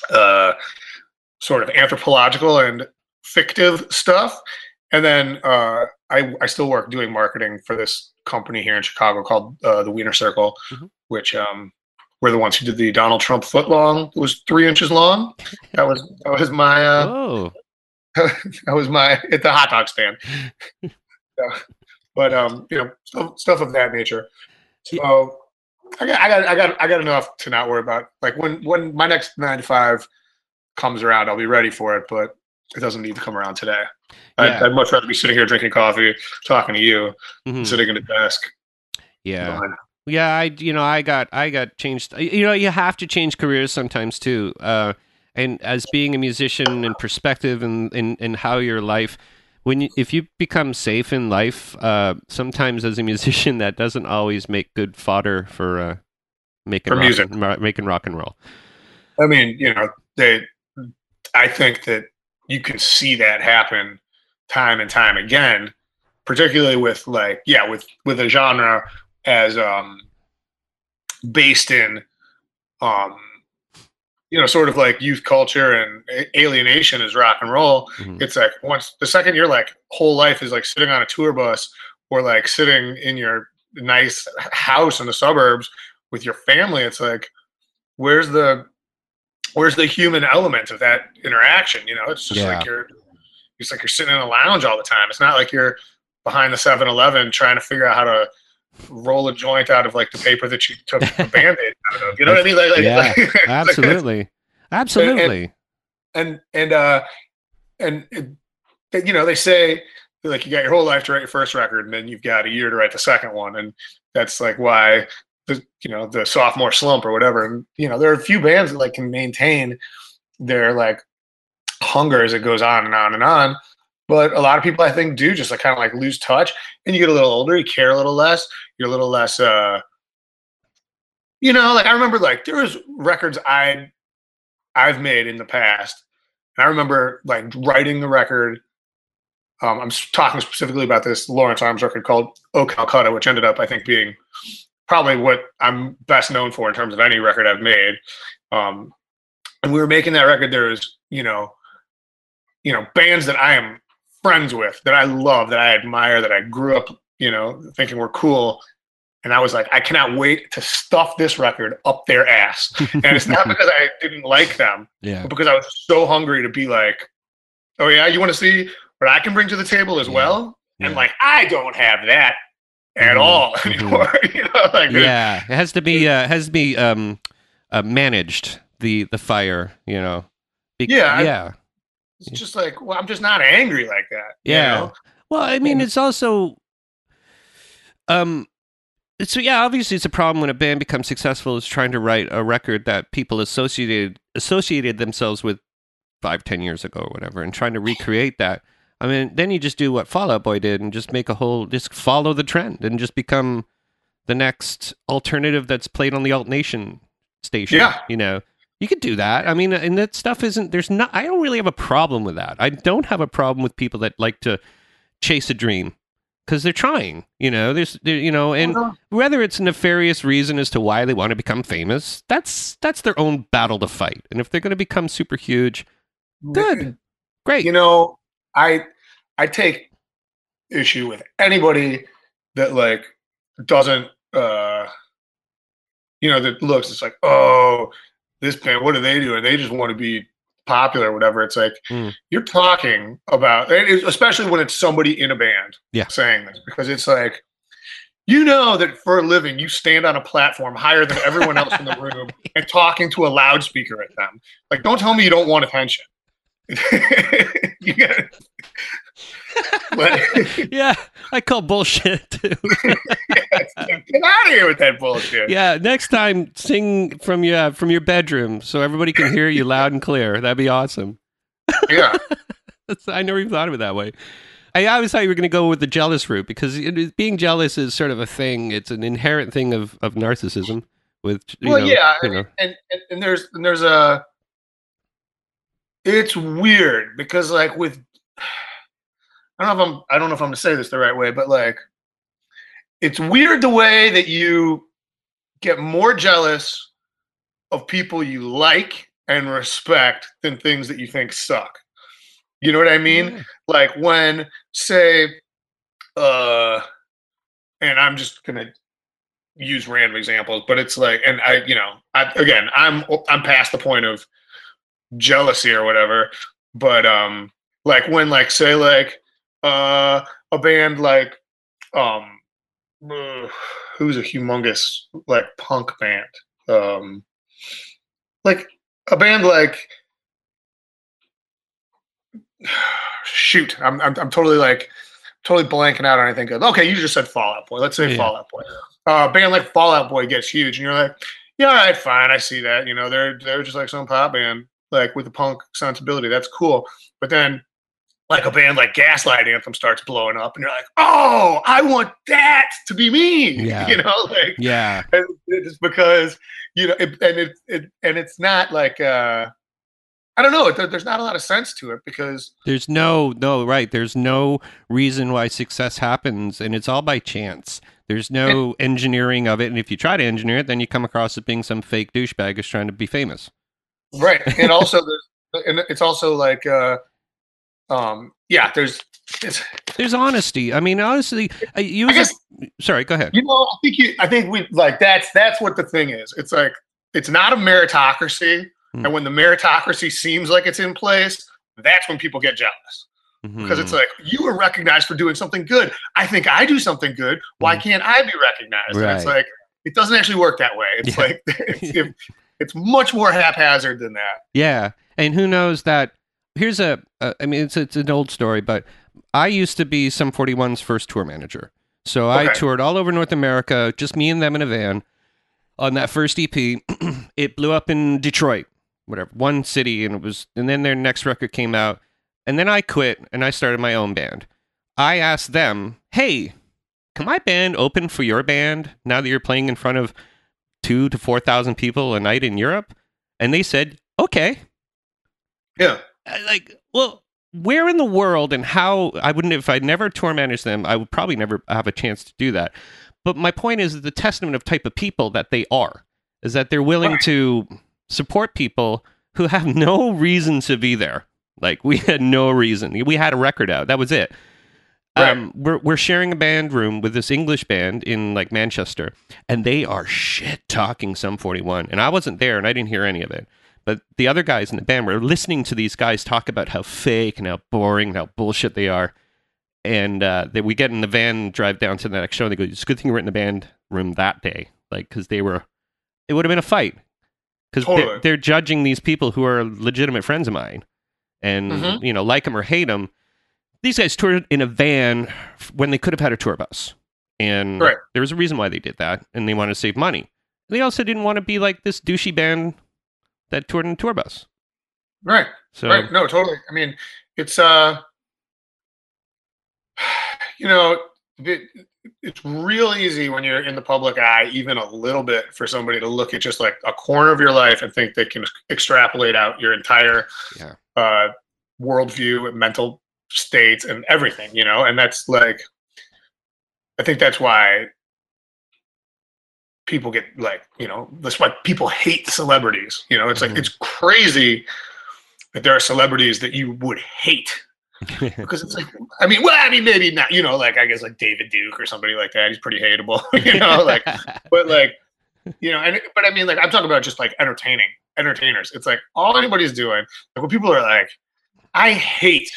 B: uh sort of anthropological and fictive stuff and then uh i i still work doing marketing for this company here in chicago called uh, the wiener circle
A: Mhm.
B: which um we're the ones who did the donald trump foot long it was three inches long that was that was my uh
A: oh,
B: that was my at the hot dog stand. So, but um, you know, stuff, stuff of that nature. So I got, I got, I got, I got enough to not worry about. Like when when my next nine to five comes around, I'll be ready for it. But it doesn't need to come around today. I'd, I'd much rather be sitting here drinking coffee, talking to you,
A: mhm.
B: sitting at a desk.
A: yeah.
B: Fine.
A: Yeah, I you know I got I got changed. You know you have to change careers sometimes too. Uh, and as being a musician and perspective and in, in how your life when you, if you become safe in life, uh, sometimes as a musician that doesn't always make good fodder for uh, making
B: For
A: rock,
B: music.
A: ma- making rock and roll.
B: I mean, you know, they. I think that you can see that happen time and time again, particularly with like, yeah, with with a genre as um based in um you know sort of like youth culture and alienation is rock and roll
A: Mhm.
B: it's like once the second your like whole life is like sitting on a tour bus or like sitting in your nice house in the suburbs with your family it's like where's the where's the human element of that interaction? You know it's just
A: Yeah.
B: like you're it's like you're sitting in a lounge all the time. It's not like you're behind the 7-eleven trying to figure out how to roll a joint out of like the paper that you took the band-aid out of. You know what i mean? Like, like,
A: Yeah,
B: like-
A: Absolutely, absolutely.
B: and and uh and it, you know they say like you got your whole life to write your first record and then you've got a year to write the second one and that's like why the you know the sophomore slump or whatever and you know there are a few bands that like can maintain their like hunger as it goes on and on and on but a lot of people i think do just like kind of like lose touch and you get a little older you care a little less you're a little less uh you know like i remember like there was records i I've made in the past. And I remember like writing the record. Um, I'm talking specifically about this Lawrence Arms record called "Oh Calcutta," which ended up, I think, being probably what I'm best known for in terms of any record I've made. Um, and we were making that record. There was, you know, you know, bands that I am friends with, that I love, that I admire, that I grew up, you know, thinking were cool. And I was like, I cannot wait to stuff this record up their ass. And it's not because I didn't like them,
A: Yeah.
B: but because I was so hungry to be like, oh yeah, you want to see what I can bring to the table as
A: Yeah.
B: well? And like, I don't have that at
A: Mhm.
B: all
A: Mhm.
B: anymore. you know, like
A: yeah, it has to be uh, has to be um, uh, managed the the fire. You know. Be-
B: Yeah, I-
A: yeah,
B: it's just like, well, I'm just not angry like that. you
A: Yeah.
B: know?
A: Well, I mean, it's also, um, so yeah, obviously, it's a problem when a band becomes successful is trying to write a record that people associated associated themselves with five, ten years ago or whatever, and trying to recreate that. I mean, then you just do what Fall Out Boy did and just make a whole, just follow the trend and just become the next alternative that's played on the Alt Nation station.
B: Yeah.
A: You know, you could do that. I mean, and that stuff isn't, there's not, I don't really have a problem with that. I don't have a problem with people that like to chase a dream because they're trying, you know, there's, there, you know, and uh-huh. whether it's a nefarious reason as to why they want to become famous, that's, that's their own battle to fight. And if they're going to become super huge, Good. great.
B: You know, I I take issue with anybody that like doesn't uh you know that looks it's like oh this band what are they doing they just want to be popular or whatever it's like
A: Mm.
B: you're talking about especially when it's somebody in a band
A: Yeah.
B: saying this because it's like you know that for a living you stand on a platform higher than everyone else in the room and talking to a loudspeaker at them like don't tell me you don't want attention you get but,
A: yeah, I call bullshit too.
B: get out of here with that bullshit.
A: yeah, next time sing from your uh, from your bedroom so everybody can hear you loud and clear. That'd be awesome.
B: Yeah.
A: I never even thought of it that way. I always thought you were going to go with the jealous route because is, being jealous is sort of a thing. It's an inherent thing of, of narcissism. With you
B: Well,
A: know,
B: yeah,
A: you know.
B: and, and and there's and there's a. It's weird because like with, I don't know if I'm I don't know if I'm gonna say this the right way, but like, it's weird the way that you get more jealous of people you like and respect than things that you think suck. You know what I mean?
A: Yeah.
B: like when say uh and i'm just gonna use random examples but it's like and i you know I, again i'm i'm past the point of jealousy or whatever. But um like when like say like uh a band like um uh, who's a humongous like punk band um like a band like shoot i'm i'm, I'm totally like totally blanking out on anything good. Okay you just said fall out boy. Let's say
A: Yeah.
B: fall out boy. Uh band like fall out boy gets huge and you're like yeah all right fine i see that. You know they're they're just like some pop band like with the punk sensibility that's cool but then like a band like gaslight anthem starts blowing up and you're like oh i want that to be me
A: Yeah.
B: you know like
A: Yeah.
B: it's because you know, it, and it, it and it's not like uh, I don't know. There, there's not a lot of sense to it because
A: There's no, no, right. There's no reason why success happens, and it's all by chance. There's no engineering of it, and if you try to engineer it, then you come across as being some fake douchebag who's trying to be famous.
B: Right, and also there's and it's also like uh, um, yeah, there's it's
A: There's honesty. I mean, honestly, I
B: guess
A: sorry, go ahead.
B: you know I think you I think we like that's that's what the thing is. It's like it's not a meritocracy,
A: Hmm.
B: and when the meritocracy seems like it's in place, that's when people get jealous. because it's
A: Mhm.
B: like you were recognized for doing something good. I think I do something good. Why
A: Mm.
B: can't I be recognized? And it's like it doesn't actually work that way. It's
A: Yeah.
B: like it's, it- it's much more haphazard than that.
A: Yeah, and who knows that? Here's a. I mean, it's it's an old story, but I used to be Sum 41's first tour manager. So I toured all over North America, just me and them in a van. On that first EP, it blew up in Detroit, whatever, one city, and it was. And then their next record came out, and then I quit and I started my own band. I asked them, "Hey, can my band open for your band now that you're playing in front of two to four thousand people a night in Europe?" And they said, "Okay."
B: Yeah.
A: Like well where in the world and how i wouldn't if i'd never tour managed them i would probably never have a chance to do that but my point is the testament of type of people that they are is that they're willing to support people who have no reason to be there. Like we had no reason. We had a record out. That was it. Um, we're we're sharing a band room with this English band in like Manchester, and they are shit talking Sum 41. And I wasn't there, and I didn't hear any of it. But the other guys in the band were listening to these guys talk about how fake and how boring and how bullshit they are. And uh, that we get in the van, drive down to the next show, and they go, "It's a good thing were in the band room that day, like because they were, it would have been a fight because
B: Totally.
A: they're, they're judging these people who are legitimate friends of mine, and
B: Mhm.
A: you know, like them or hate them. These guys toured in a van when they could have had a tour bus, and
B: Right.
A: there was a reason why they did that, and they wanted to save money. They also didn't want to be like this douchey band that toured in a tour bus.
B: Right.
A: So
B: Right. No, totally. I mean, it's uh, you know, it, it's real easy when you're in the public eye, even a little bit, for somebody to look at just like a corner of your life and think they can extrapolate out your entire
A: Yeah.
B: uh, worldview, and mental states, and everything. You know, and that's like, I think that's why people get like, you know, that's why people hate celebrities. You know, it's
A: Mhm.
B: like it's crazy that there are celebrities that you would hate because it's like I mean, well, I mean, maybe not. You know, like I guess like David Duke or somebody like that. He's pretty hateable. You know, like but like you know, and but I mean, like I'm talking about just like entertaining entertainers. It's like all anybody's doing. Like when people are like, I hate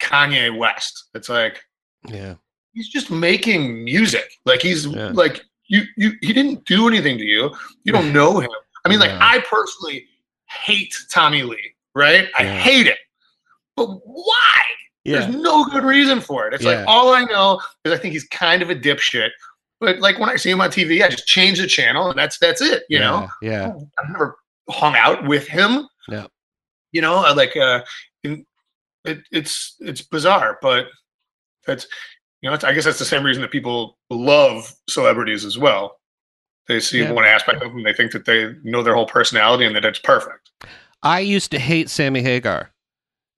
B: Kanye West. It's like
A: yeah,
B: he's just making music. Like he's
A: Yeah.
B: like you you he didn't do anything to you. You don't know him. I mean, like I personally hate Tommy Lee, right? I hate it. But why?
A: yeah,
B: There's no good reason for it. It's
A: Yeah.
B: like all I know is I think he's kind of a dipshit. But like when I see him on TV, I just change the channel and that's that's it. You know,
A: yeah,
B: I've never hung out with him.
A: Yeah.
B: You know, I like uh, in, it, it's it's bizarre, but that's you know, it's, I guess that's the same reason that people love celebrities as well. They see
A: Yeah.
B: one aspect of them, they think that they know their whole personality and that it's perfect.
A: I used to hate Sammy Hagar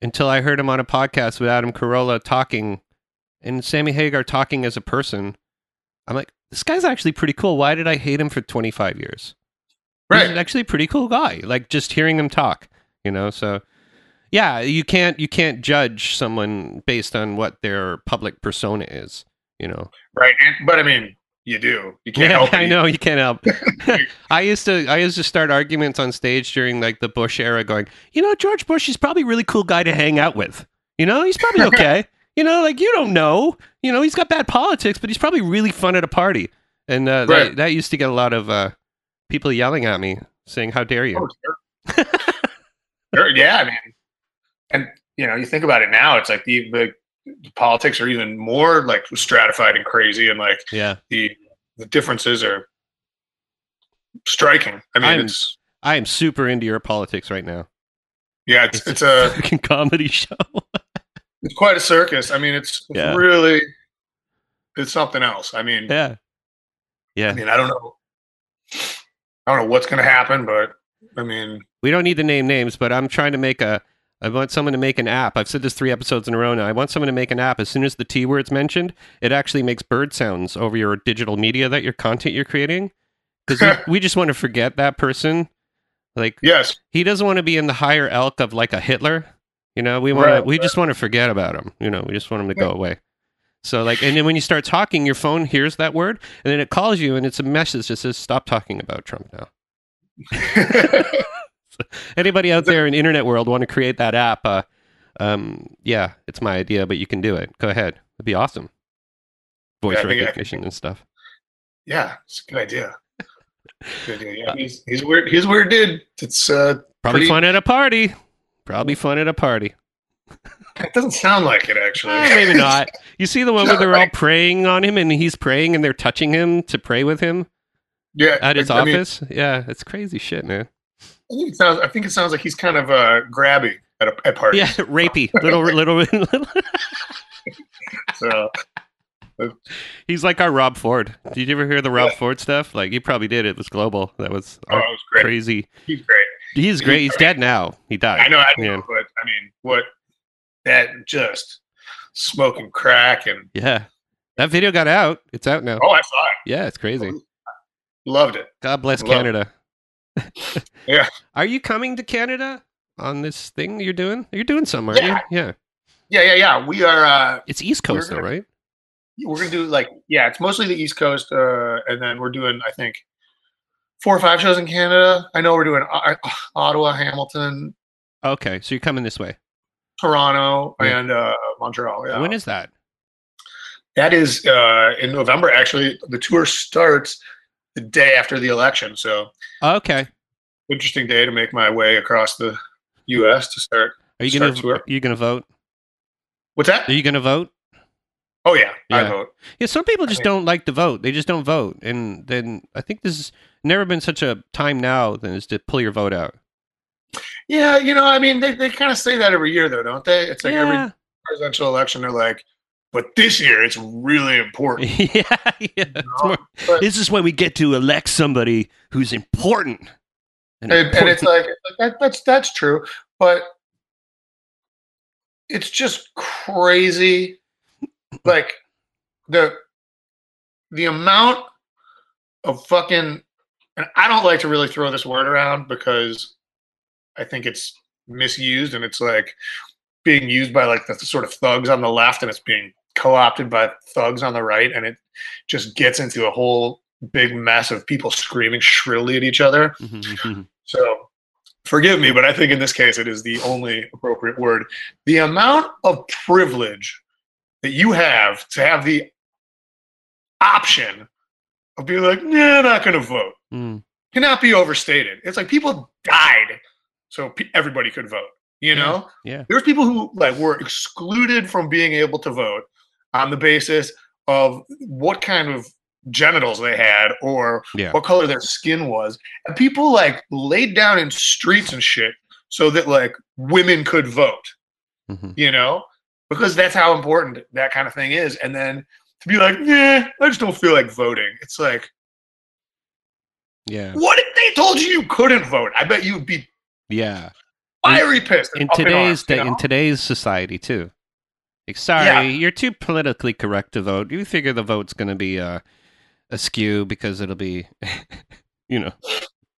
A: until I heard him on a podcast with Adam Carolla talking, and Sammy Hagar talking as a person. I'm like, this guy's actually pretty cool. Why did I hate him for 25 years? He's
B: Right.
A: actually a pretty cool guy. Like just hearing him talk, you know. So, yeah, you can't you can't judge someone based on what their public persona is, you know.
B: Right. And, but I mean, you do. You can't
A: yeah,
B: help it.
A: I know you can't help. I used to I used to start arguments on stage during like the Bush era, going, you know, George Bush is probably a really cool guy to hang out with. You know, he's probably okay. you know, like you don't know. You know, he's got bad politics, but he's probably really fun at a party. And uh, that that used to get a lot of uh, people yelling at me, saying, "How dare you?"
B: Oh, sure. Sure, yeah, I mean, and you know, you think about it now, it's like the, the the politics are even more like stratified and crazy, and like
A: Yeah,
B: the the differences are striking. I mean,
A: I'm-
B: it's
A: I am super into your politics right now.
B: yeah, it's it's a
A: fucking comedy show.
B: it's quite a circus. I mean, it's, it's
A: Yeah.
B: really it's something else. I mean,
A: yeah, yeah.
B: I mean, I don't know, I don't know what's going to happen, but I mean,
A: we don't need to name names, but I'm trying to make a. I want someone to make an app. I've said this three episodes in a row now. I want someone to make an app. As soon as the T word's mentioned, it actually makes bird sounds over your digital media that your content you're creating. Because we, we just want to forget that person. Like
B: yes,
A: he doesn't want to be in the higher elk of like a Hitler. You know, we want to.
B: Right,
A: we just want to forget about him. You know, we just want him to go away. So like, and then when you start talking, your phone hears that word, and then it calls you, and it's a message that says, "Stop talking about Trump now." Anybody out there in the internet world want to create that app? Uh, um, yeah, it's my idea, but you can do it. Go ahead. It'd be awesome. Voice
B: Yeah, I think- I
A: recognition and stuff.
B: yeah, it's a good idea. Good idea. Yeah, he's he's a weird. He's weird dude. It's uh,
A: Probably
B: pretty-
A: fun at a party. Probably fun at a party.
B: it doesn't sound like it actually.
A: Eh, maybe not. You see the one where they're all praying on him and he's praying and they're touching him to pray with him
B: yeah,
A: at his
B: I mean,
A: office? yeah, it's crazy shit, man.
B: I think it sounds. I think it sounds like he's kind of uh, grabby at a at parties.
A: Yeah, rapey. Little, little, little.
B: So
A: he's like our Rob Ford. Did you ever hear the Rob
B: Yeah.
A: Ford stuff? Like, you probably did. It was global. That was
B: oh, it was great.
A: crazy.
B: He's great.
A: He's great. He's dead now. He died.
B: I know. I know.
A: Yeah.
B: But I mean, what that just smoking crack and
A: Yeah. That video got out. It's out now.
B: Oh, I saw it.
A: Yeah, it's crazy.
B: Loved it.
A: God bless
B: Love-
A: Canada.
B: Yeah.
A: Are you coming to Canada on this thing you're doing? You're doing some, aren't
B: Yeah.
A: you? Yeah.
B: Yeah, yeah, yeah. We are. uh
A: It's East Coast though, right?
B: We're gonna do like yeah, it's mostly the East Coast, uh, and then we're doing I think four or five shows in Canada. I know we're doing uh, Ottawa, Hamilton,
A: Okay, so you're coming this way.
B: Toronto,
A: Yeah.
B: and uh, Montreal. Yeah.
A: When is that?
B: That is uh, in November. Actually, the tour starts the day after the election. So
A: Okay.
B: interesting day to make my way across the U.S. to start.
A: Are you gonna
B: Start tour.
A: are you gonna vote?
B: What's that?
A: Are you gonna vote?
B: Oh yeah, I
A: Yeah.
B: vote.
A: Yeah, some people just
B: mean-
A: don't like to vote. They just don't vote, and then I think this has never been such a time now than is to pull your vote out.
B: Yeah, you know, I mean, they, they kind of say that every year, though, don't they? It's like every presidential election, they're like, but this year it's really important.
A: yeah, yeah.
B: you know? But-
A: this is when we get to elect somebody who's important. An
B: and, and it's like that, that's that's true, but it's just crazy, like the the amount of fucking. And I don't like to really throw this word around because I think it's misused and it's like being used by like the sort of thugs on the left and it's being co-opted by thugs on the right and it just gets into a whole big mess of people screaming shrilly at each other.
A: Mhm, mhm.
B: So forgive me, but I think in this case it is the only appropriate word. The amount of privilege that you have to have the option of being like, nah, I'm not going to vote
A: Mm.
B: cannot be overstated. It's like people died so pe- everybody could vote. You know,
A: Yeah.
B: there's people who like were excluded from being able to vote on the basis of what kind of genitals they had or
A: Yeah.
B: what color their skin was, and people like laid down in streets and shit so that like women could vote.
A: Mhm.
B: You know, because that's how important that kind of thing is. And then to be like, yeah, I just don't feel like voting. It's like,
A: Yeah.
B: what if they told you you couldn't vote? I bet you'd be
A: Yeah.
B: fiery pissed.
A: In today's
B: arms, you
A: day, in today's society too. Like, sorry,
B: Yeah.
A: you're too politically correct to vote. You figure the vote's going to be uh, askew because it'll be, you know.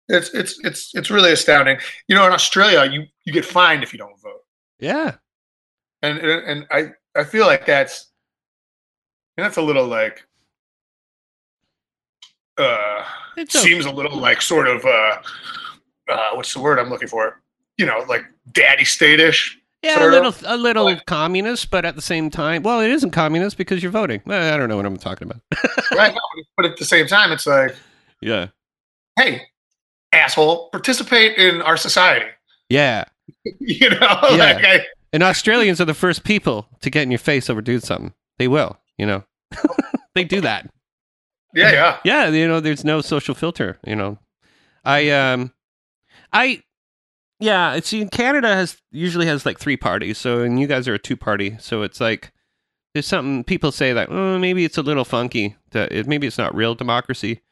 B: it's it's it's it's really astounding. You know, in Australia, you you get fined if you don't vote,
A: Yeah.
B: and and, I I feel like that's and that's a little like uh
A: It's a-
B: seems a little like sort of uh uh what's the word I'm looking for? You know, like daddy state-ish.
A: Yeah, a little,
B: of.
A: a little
B: Like-
A: communist, but at the same time, well, it isn't communist because you're voting. Well, I don't know what I'm talking about.
B: right? But at the same time, it's like,
A: Yeah,
B: hey, asshole, participate in our society.
A: yeah.
B: You know,
A: Yeah.
B: like I,
A: And Australians are the first people to get in your face over doing something. They will, you know. they do that.
B: yeah, yeah.
A: Yeah, you know, there's no social filter. You know, I um, I yeah. See, in Canada has usually has like three parties. So, and you guys are a two party. So it's like there's something people say that oh, maybe it's a little funky. That it, maybe it's not real democracy,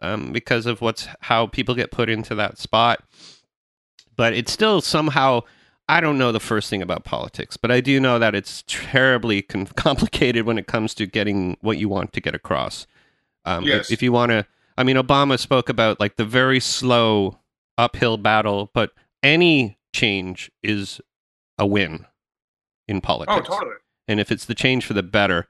A: um, because of what's how people get put into that spot. But it's still somehow. I don't know the first thing about politics, but I do know that it's terribly com- complicated when it comes to getting what you want to get across. Um, if-
B: Yes.
A: if, you want to, I mean, Obama spoke about like the very slow uphill battle, but any change is a win in
B: Oh,
A: politics.
B: totally.
A: And if it's the change for the better,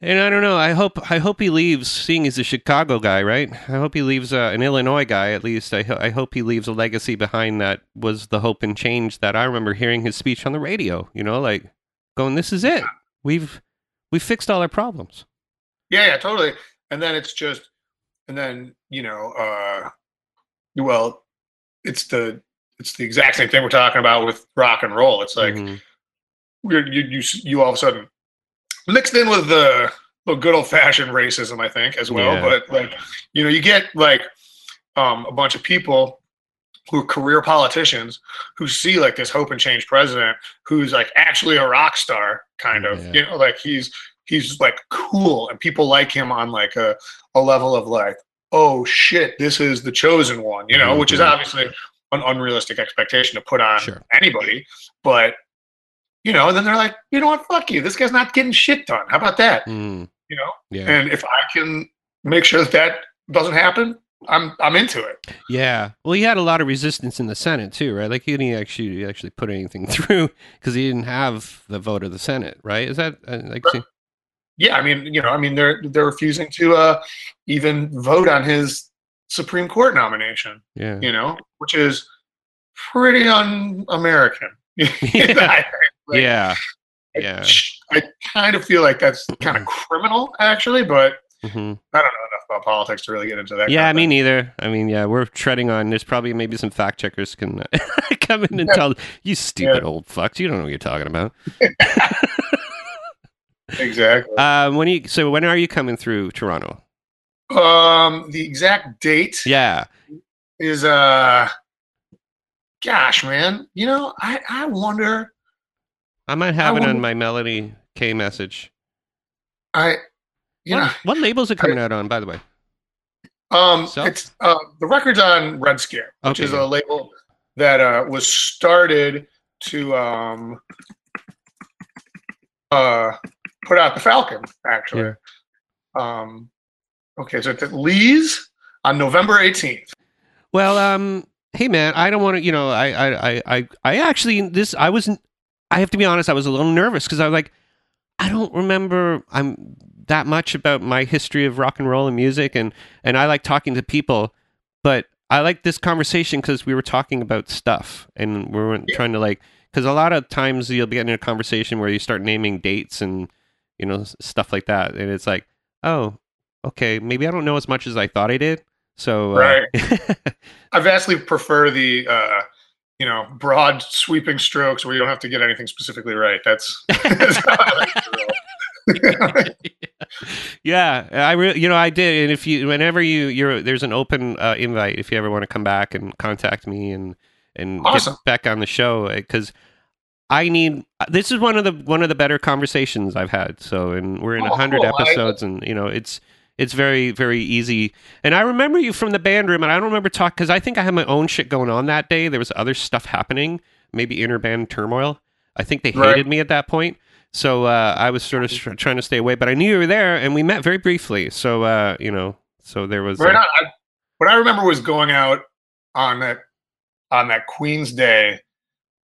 A: and I don't know, I hope I hope he leaves. Seeing he's a Chicago guy, right? I hope he leaves uh, an Illinois guy at least. I ho- I hope he leaves a legacy behind that was the hope and change that I remember hearing his speech on the radio. You know, like going, "This is it. We've we fixed all our problems."
B: Yeah, yeah, totally. And then it's just, and then you know, uh, well, it's the it's the exact same thing we're talking about with rock and roll. It's like
A: Mhm.
B: we're, you you you all of a sudden mixed in with the, the good old fashioned racism, I think, as well.
A: Yeah.
B: But like, you know, you get like um, a bunch of people who are career politicians who see like this hope and change president who's like actually a rock star, kind of.
A: Yeah.
B: You know, like he's he's like cool, and people like him on like a a level of like, oh shit, this is the chosen one. You know, which is
A: Mhm.
B: obviously an unrealistic expectation to put on
A: Sure.
B: anybody, but you know, then they're like, you know what, fuck you. This guy's not getting shit done. How about that?
A: Mm.
B: You know,
A: Yeah.
B: and if I can make sure that that doesn't happen, I'm I'm into it.
A: Yeah. Well, he had a lot of resistance in the Senate too, right? Like he didn't actually actually put anything through because he didn't have the vote of the Senate, right? Is that uh, like?
B: Yeah, I mean, you know, I mean, they're they're refusing to uh, even vote on his Supreme Court nomination.
A: Yeah.
B: You know, which is pretty un-American.
A: Yeah.
B: Like,
A: yeah.
B: I-
A: Yeah.
B: I kind of feel like that's kind of criminal, actually, but
A: hmm
B: I don't know enough about politics to really get into that.
A: Yeah, me neither. I mean, yeah, we're treading on. There's probably maybe some fact checkers can come in and tell you stupid old fucks. You don't know what you're talking about.
B: exactly.
A: Um, when you so when are you coming through Toronto?
B: Um, the exact date
A: Yeah.
B: is uh, gosh, man, you know, I I wonder.
A: I might have
B: I
A: it on my Melody K message.
B: I, you
A: what,
B: know,
A: what labels are coming out on, by the way?
B: um,
A: So?
B: it's uh, the record's on Red Scare, which
A: Okay,
B: is a label that uh was started to um uh put out the Falcon, actually. Um, okay, so it's at Lee's on November 18th.
A: Well, um, hey man, I don't want to. You know, I, I, I, I, I actually this. I wasn't. I have to be honest. I was a little nervous because I was like, I don't remember. I'm that much about my history of rock and roll and music, and and I like talking to people, but I like this conversation because we were talking about stuff, and we weren't
B: Yeah.
A: trying to like. Because a lot of times you'll be getting in a conversation where you start naming dates and you know stuff like that, and it's like, oh, okay, maybe I don't know as much as I thought I did. So uh,
B: I vastly prefer the uh, you know broad sweeping strokes where you don't have to get anything specifically right. That's, that's I like to roll.
A: yeah, I really, you know, I did. And if you, whenever you, you're, there's an open uh, invite if you ever want to come back and contact me and and
B: Awesome.
A: get back on the show because I need. This is one of the one of the better conversations I've had. So, and we're in a
B: Oh,
A: hundred
B: cool. I-
A: episodes, and you know, it's it's very very easy. And I remember you from the band room, and I don't remember talk because I think I had my own shit going on that day. There was other stuff happening, maybe interband turmoil. I think they
B: Right.
A: hated me at that point. So uh, I was sort of tr- trying to stay away, but I knew you were there, and we met very briefly. So uh, you know, so there was.
B: right
A: uh.
B: I, what I remember was going out on that on that Queen's Day,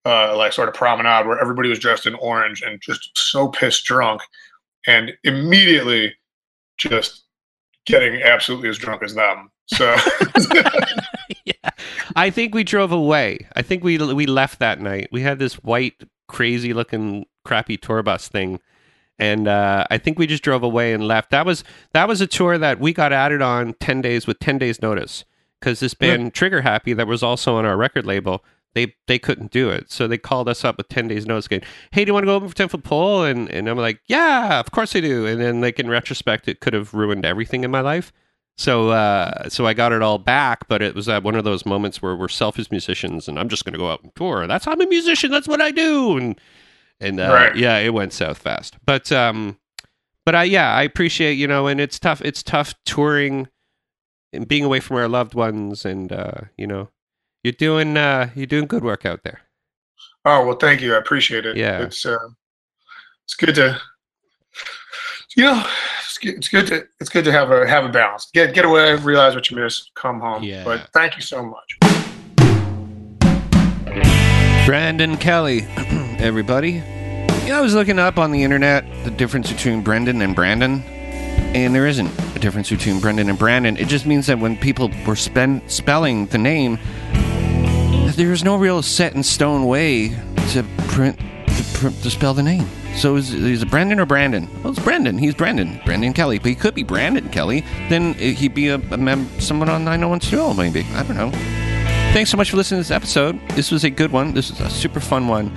B: uh, like sort of promenade where everybody was dressed in orange and just so pissed drunk, and immediately just getting absolutely as drunk as them. So
A: yeah. I think we drove away. I think we we left that night. We had this white, crazy looking, crappy tour bus thing, and uh, I think we just drove away and left. That was that was a tour that we got added on ten days with ten days notice because this band Trigger Happy that was also on our record label. They, they couldn't do it, so they called us up with ten days notice. Going, hey, do you want to go over for ten foot pole? And and I'm like, yeah, of course I do. And then like in retrospect, it could have ruined everything in my life. So uh, so I got it all back, but it was at one of those moments where we're selfish musicians, and I'm just going to go out and tour. That's I'm a musician. That's what I do. And and uh,
B: Right.
A: yeah, it went south fast. But um, but I yeah, I appreciate you know, and it's tough. It's tough touring and being away from our loved ones, and uh, you know, you're doing uh, you're doing good work out there.
B: Oh well, thank you. I appreciate it.
A: Yeah.
B: it's uh, it's good to, you know, it's good, it's good to it's good to have a have a balance. Get get away, realize what you miss, come home.
A: Yeah.
B: But thank you so much.
C: Brandon Kelly, everybody. Yeah, I was looking up on the internet the difference between Brendan and Brandon, and there isn't a difference between Brendan and Brandon. It just means that when people were spen- spelling the name, there's no real set in stone way to print to, pr- to spell the name. So is, is it Brendan or Brandon? Well, it's Brendan. He's Brendan. Brendan Kelly. But he could be Brandon Kelly. Then he'd be a, a mem- someone on 901 maybe. I don't know. Thanks so much for listening to this episode. This was a good one. This was a super fun one.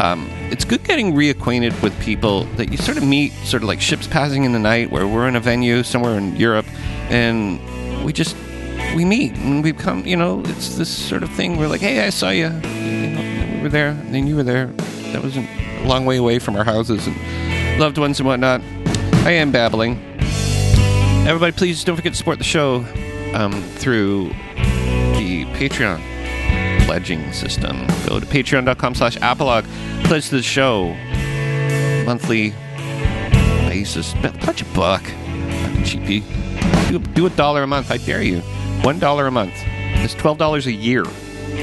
C: Um, it's good getting reacquainted with people that you sort of meet, sort of like ships passing in the night, where we're in a venue somewhere in Europe, and we just we meet and we become, you know, it's this sort of thing. We're like, hey, I saw you. you know, we were there, and then you were there. That wasn't a long way away from our houses and loved ones and whatnot. I am babbling. Everybody, please don't forget to support the show um, through the Patreon pledging system. Go to patreon.com slash apolog. Pledge the show. Monthly
A: basis. Punch a buck. Cheapy. Do, do a dollar a month. I dare you. One dollar a month. It's twelve dollars a year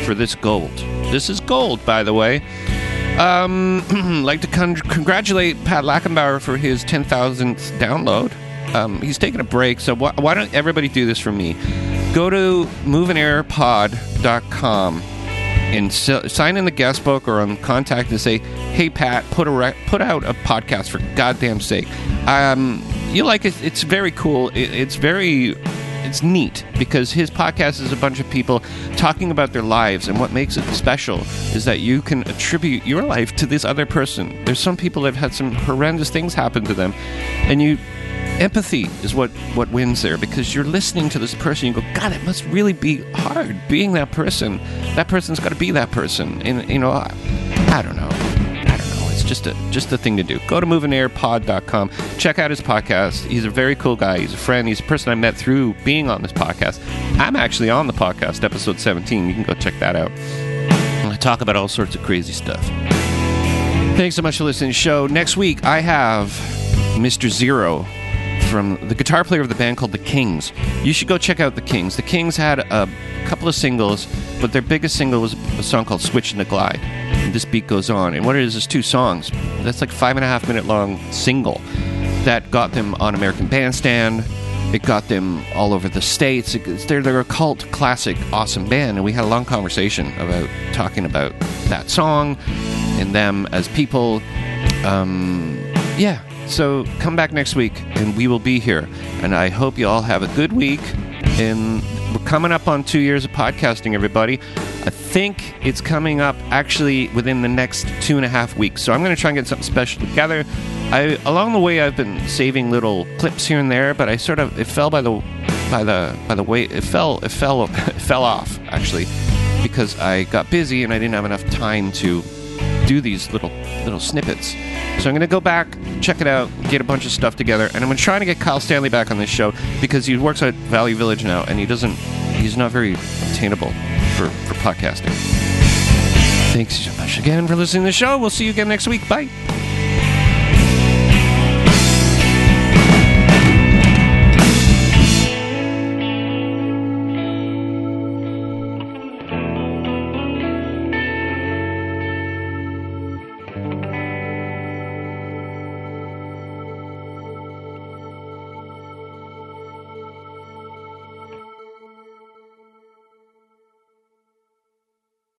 A: for this gold. This is gold, by the way. Um, like to con- congratulate Pat Lackenbauer for his 10,000th download. Um, he's taking a break, so wh- why don't everybody do this for me? Go to moveandairpod.com and s- sign in the guest book or on contact and say, "Hey Pat, put a put out a podcast for goddamn sake." Um, you like it? It's very cool. It, it's very it's neat because his podcast is a bunch of people talking about their lives and what makes it special is that you can attribute your life to this other person. There's some people that have had some horrendous things happen to them and you empathy is what what wins there because you're listening to this person. You go god it must really be hard being that person. That person's got to be that person and you know I, I don't know I don't know it's just a just a thing to do. Go to moveandairpod.com check out his podcast. He's a very cool guy. He's a friend. He's a person I met through being on this podcast. I'm actually on the podcast episode 17 you can go check that out. I talk about all sorts of crazy stuff. Thanks so much for listening to the show. Next week I have Mr. Zero from the guitar player of the band called The Kings. You should go check out The Kings. The Kings had a couple of singles, but their biggest single was a song called Switchin' to Glide. This beat goes on. And what it is is two songs. That's like five and a half minute long single that got them on American Bandstand. It got them all over the states. They're, they're a cult classic, awesome band, and we had a long conversation about talking about that song and them as people. Um, yeah, so come back next week and we will be here. And I hope you all have a good week. And we're coming up on two years of podcasting, everybody. I think it's coming up actually within the next two and a half weeks. So I'm going to try and get something special together. I along the way I've been saving little clips here and there, but I sort of it fell by the by the by the way it fell it fell it fell off actually because I got busy and I didn't have enough time to do these little little snippets. So I'm going to go back, check it out, get a bunch of stuff together, and I'm going to get Kyle Stanley back on this show because he works at Valley Village now, and he doesn't, he's not very attainable for, for podcasting. Thanks so much again for listening to the show. We'll see you again next week. Bye.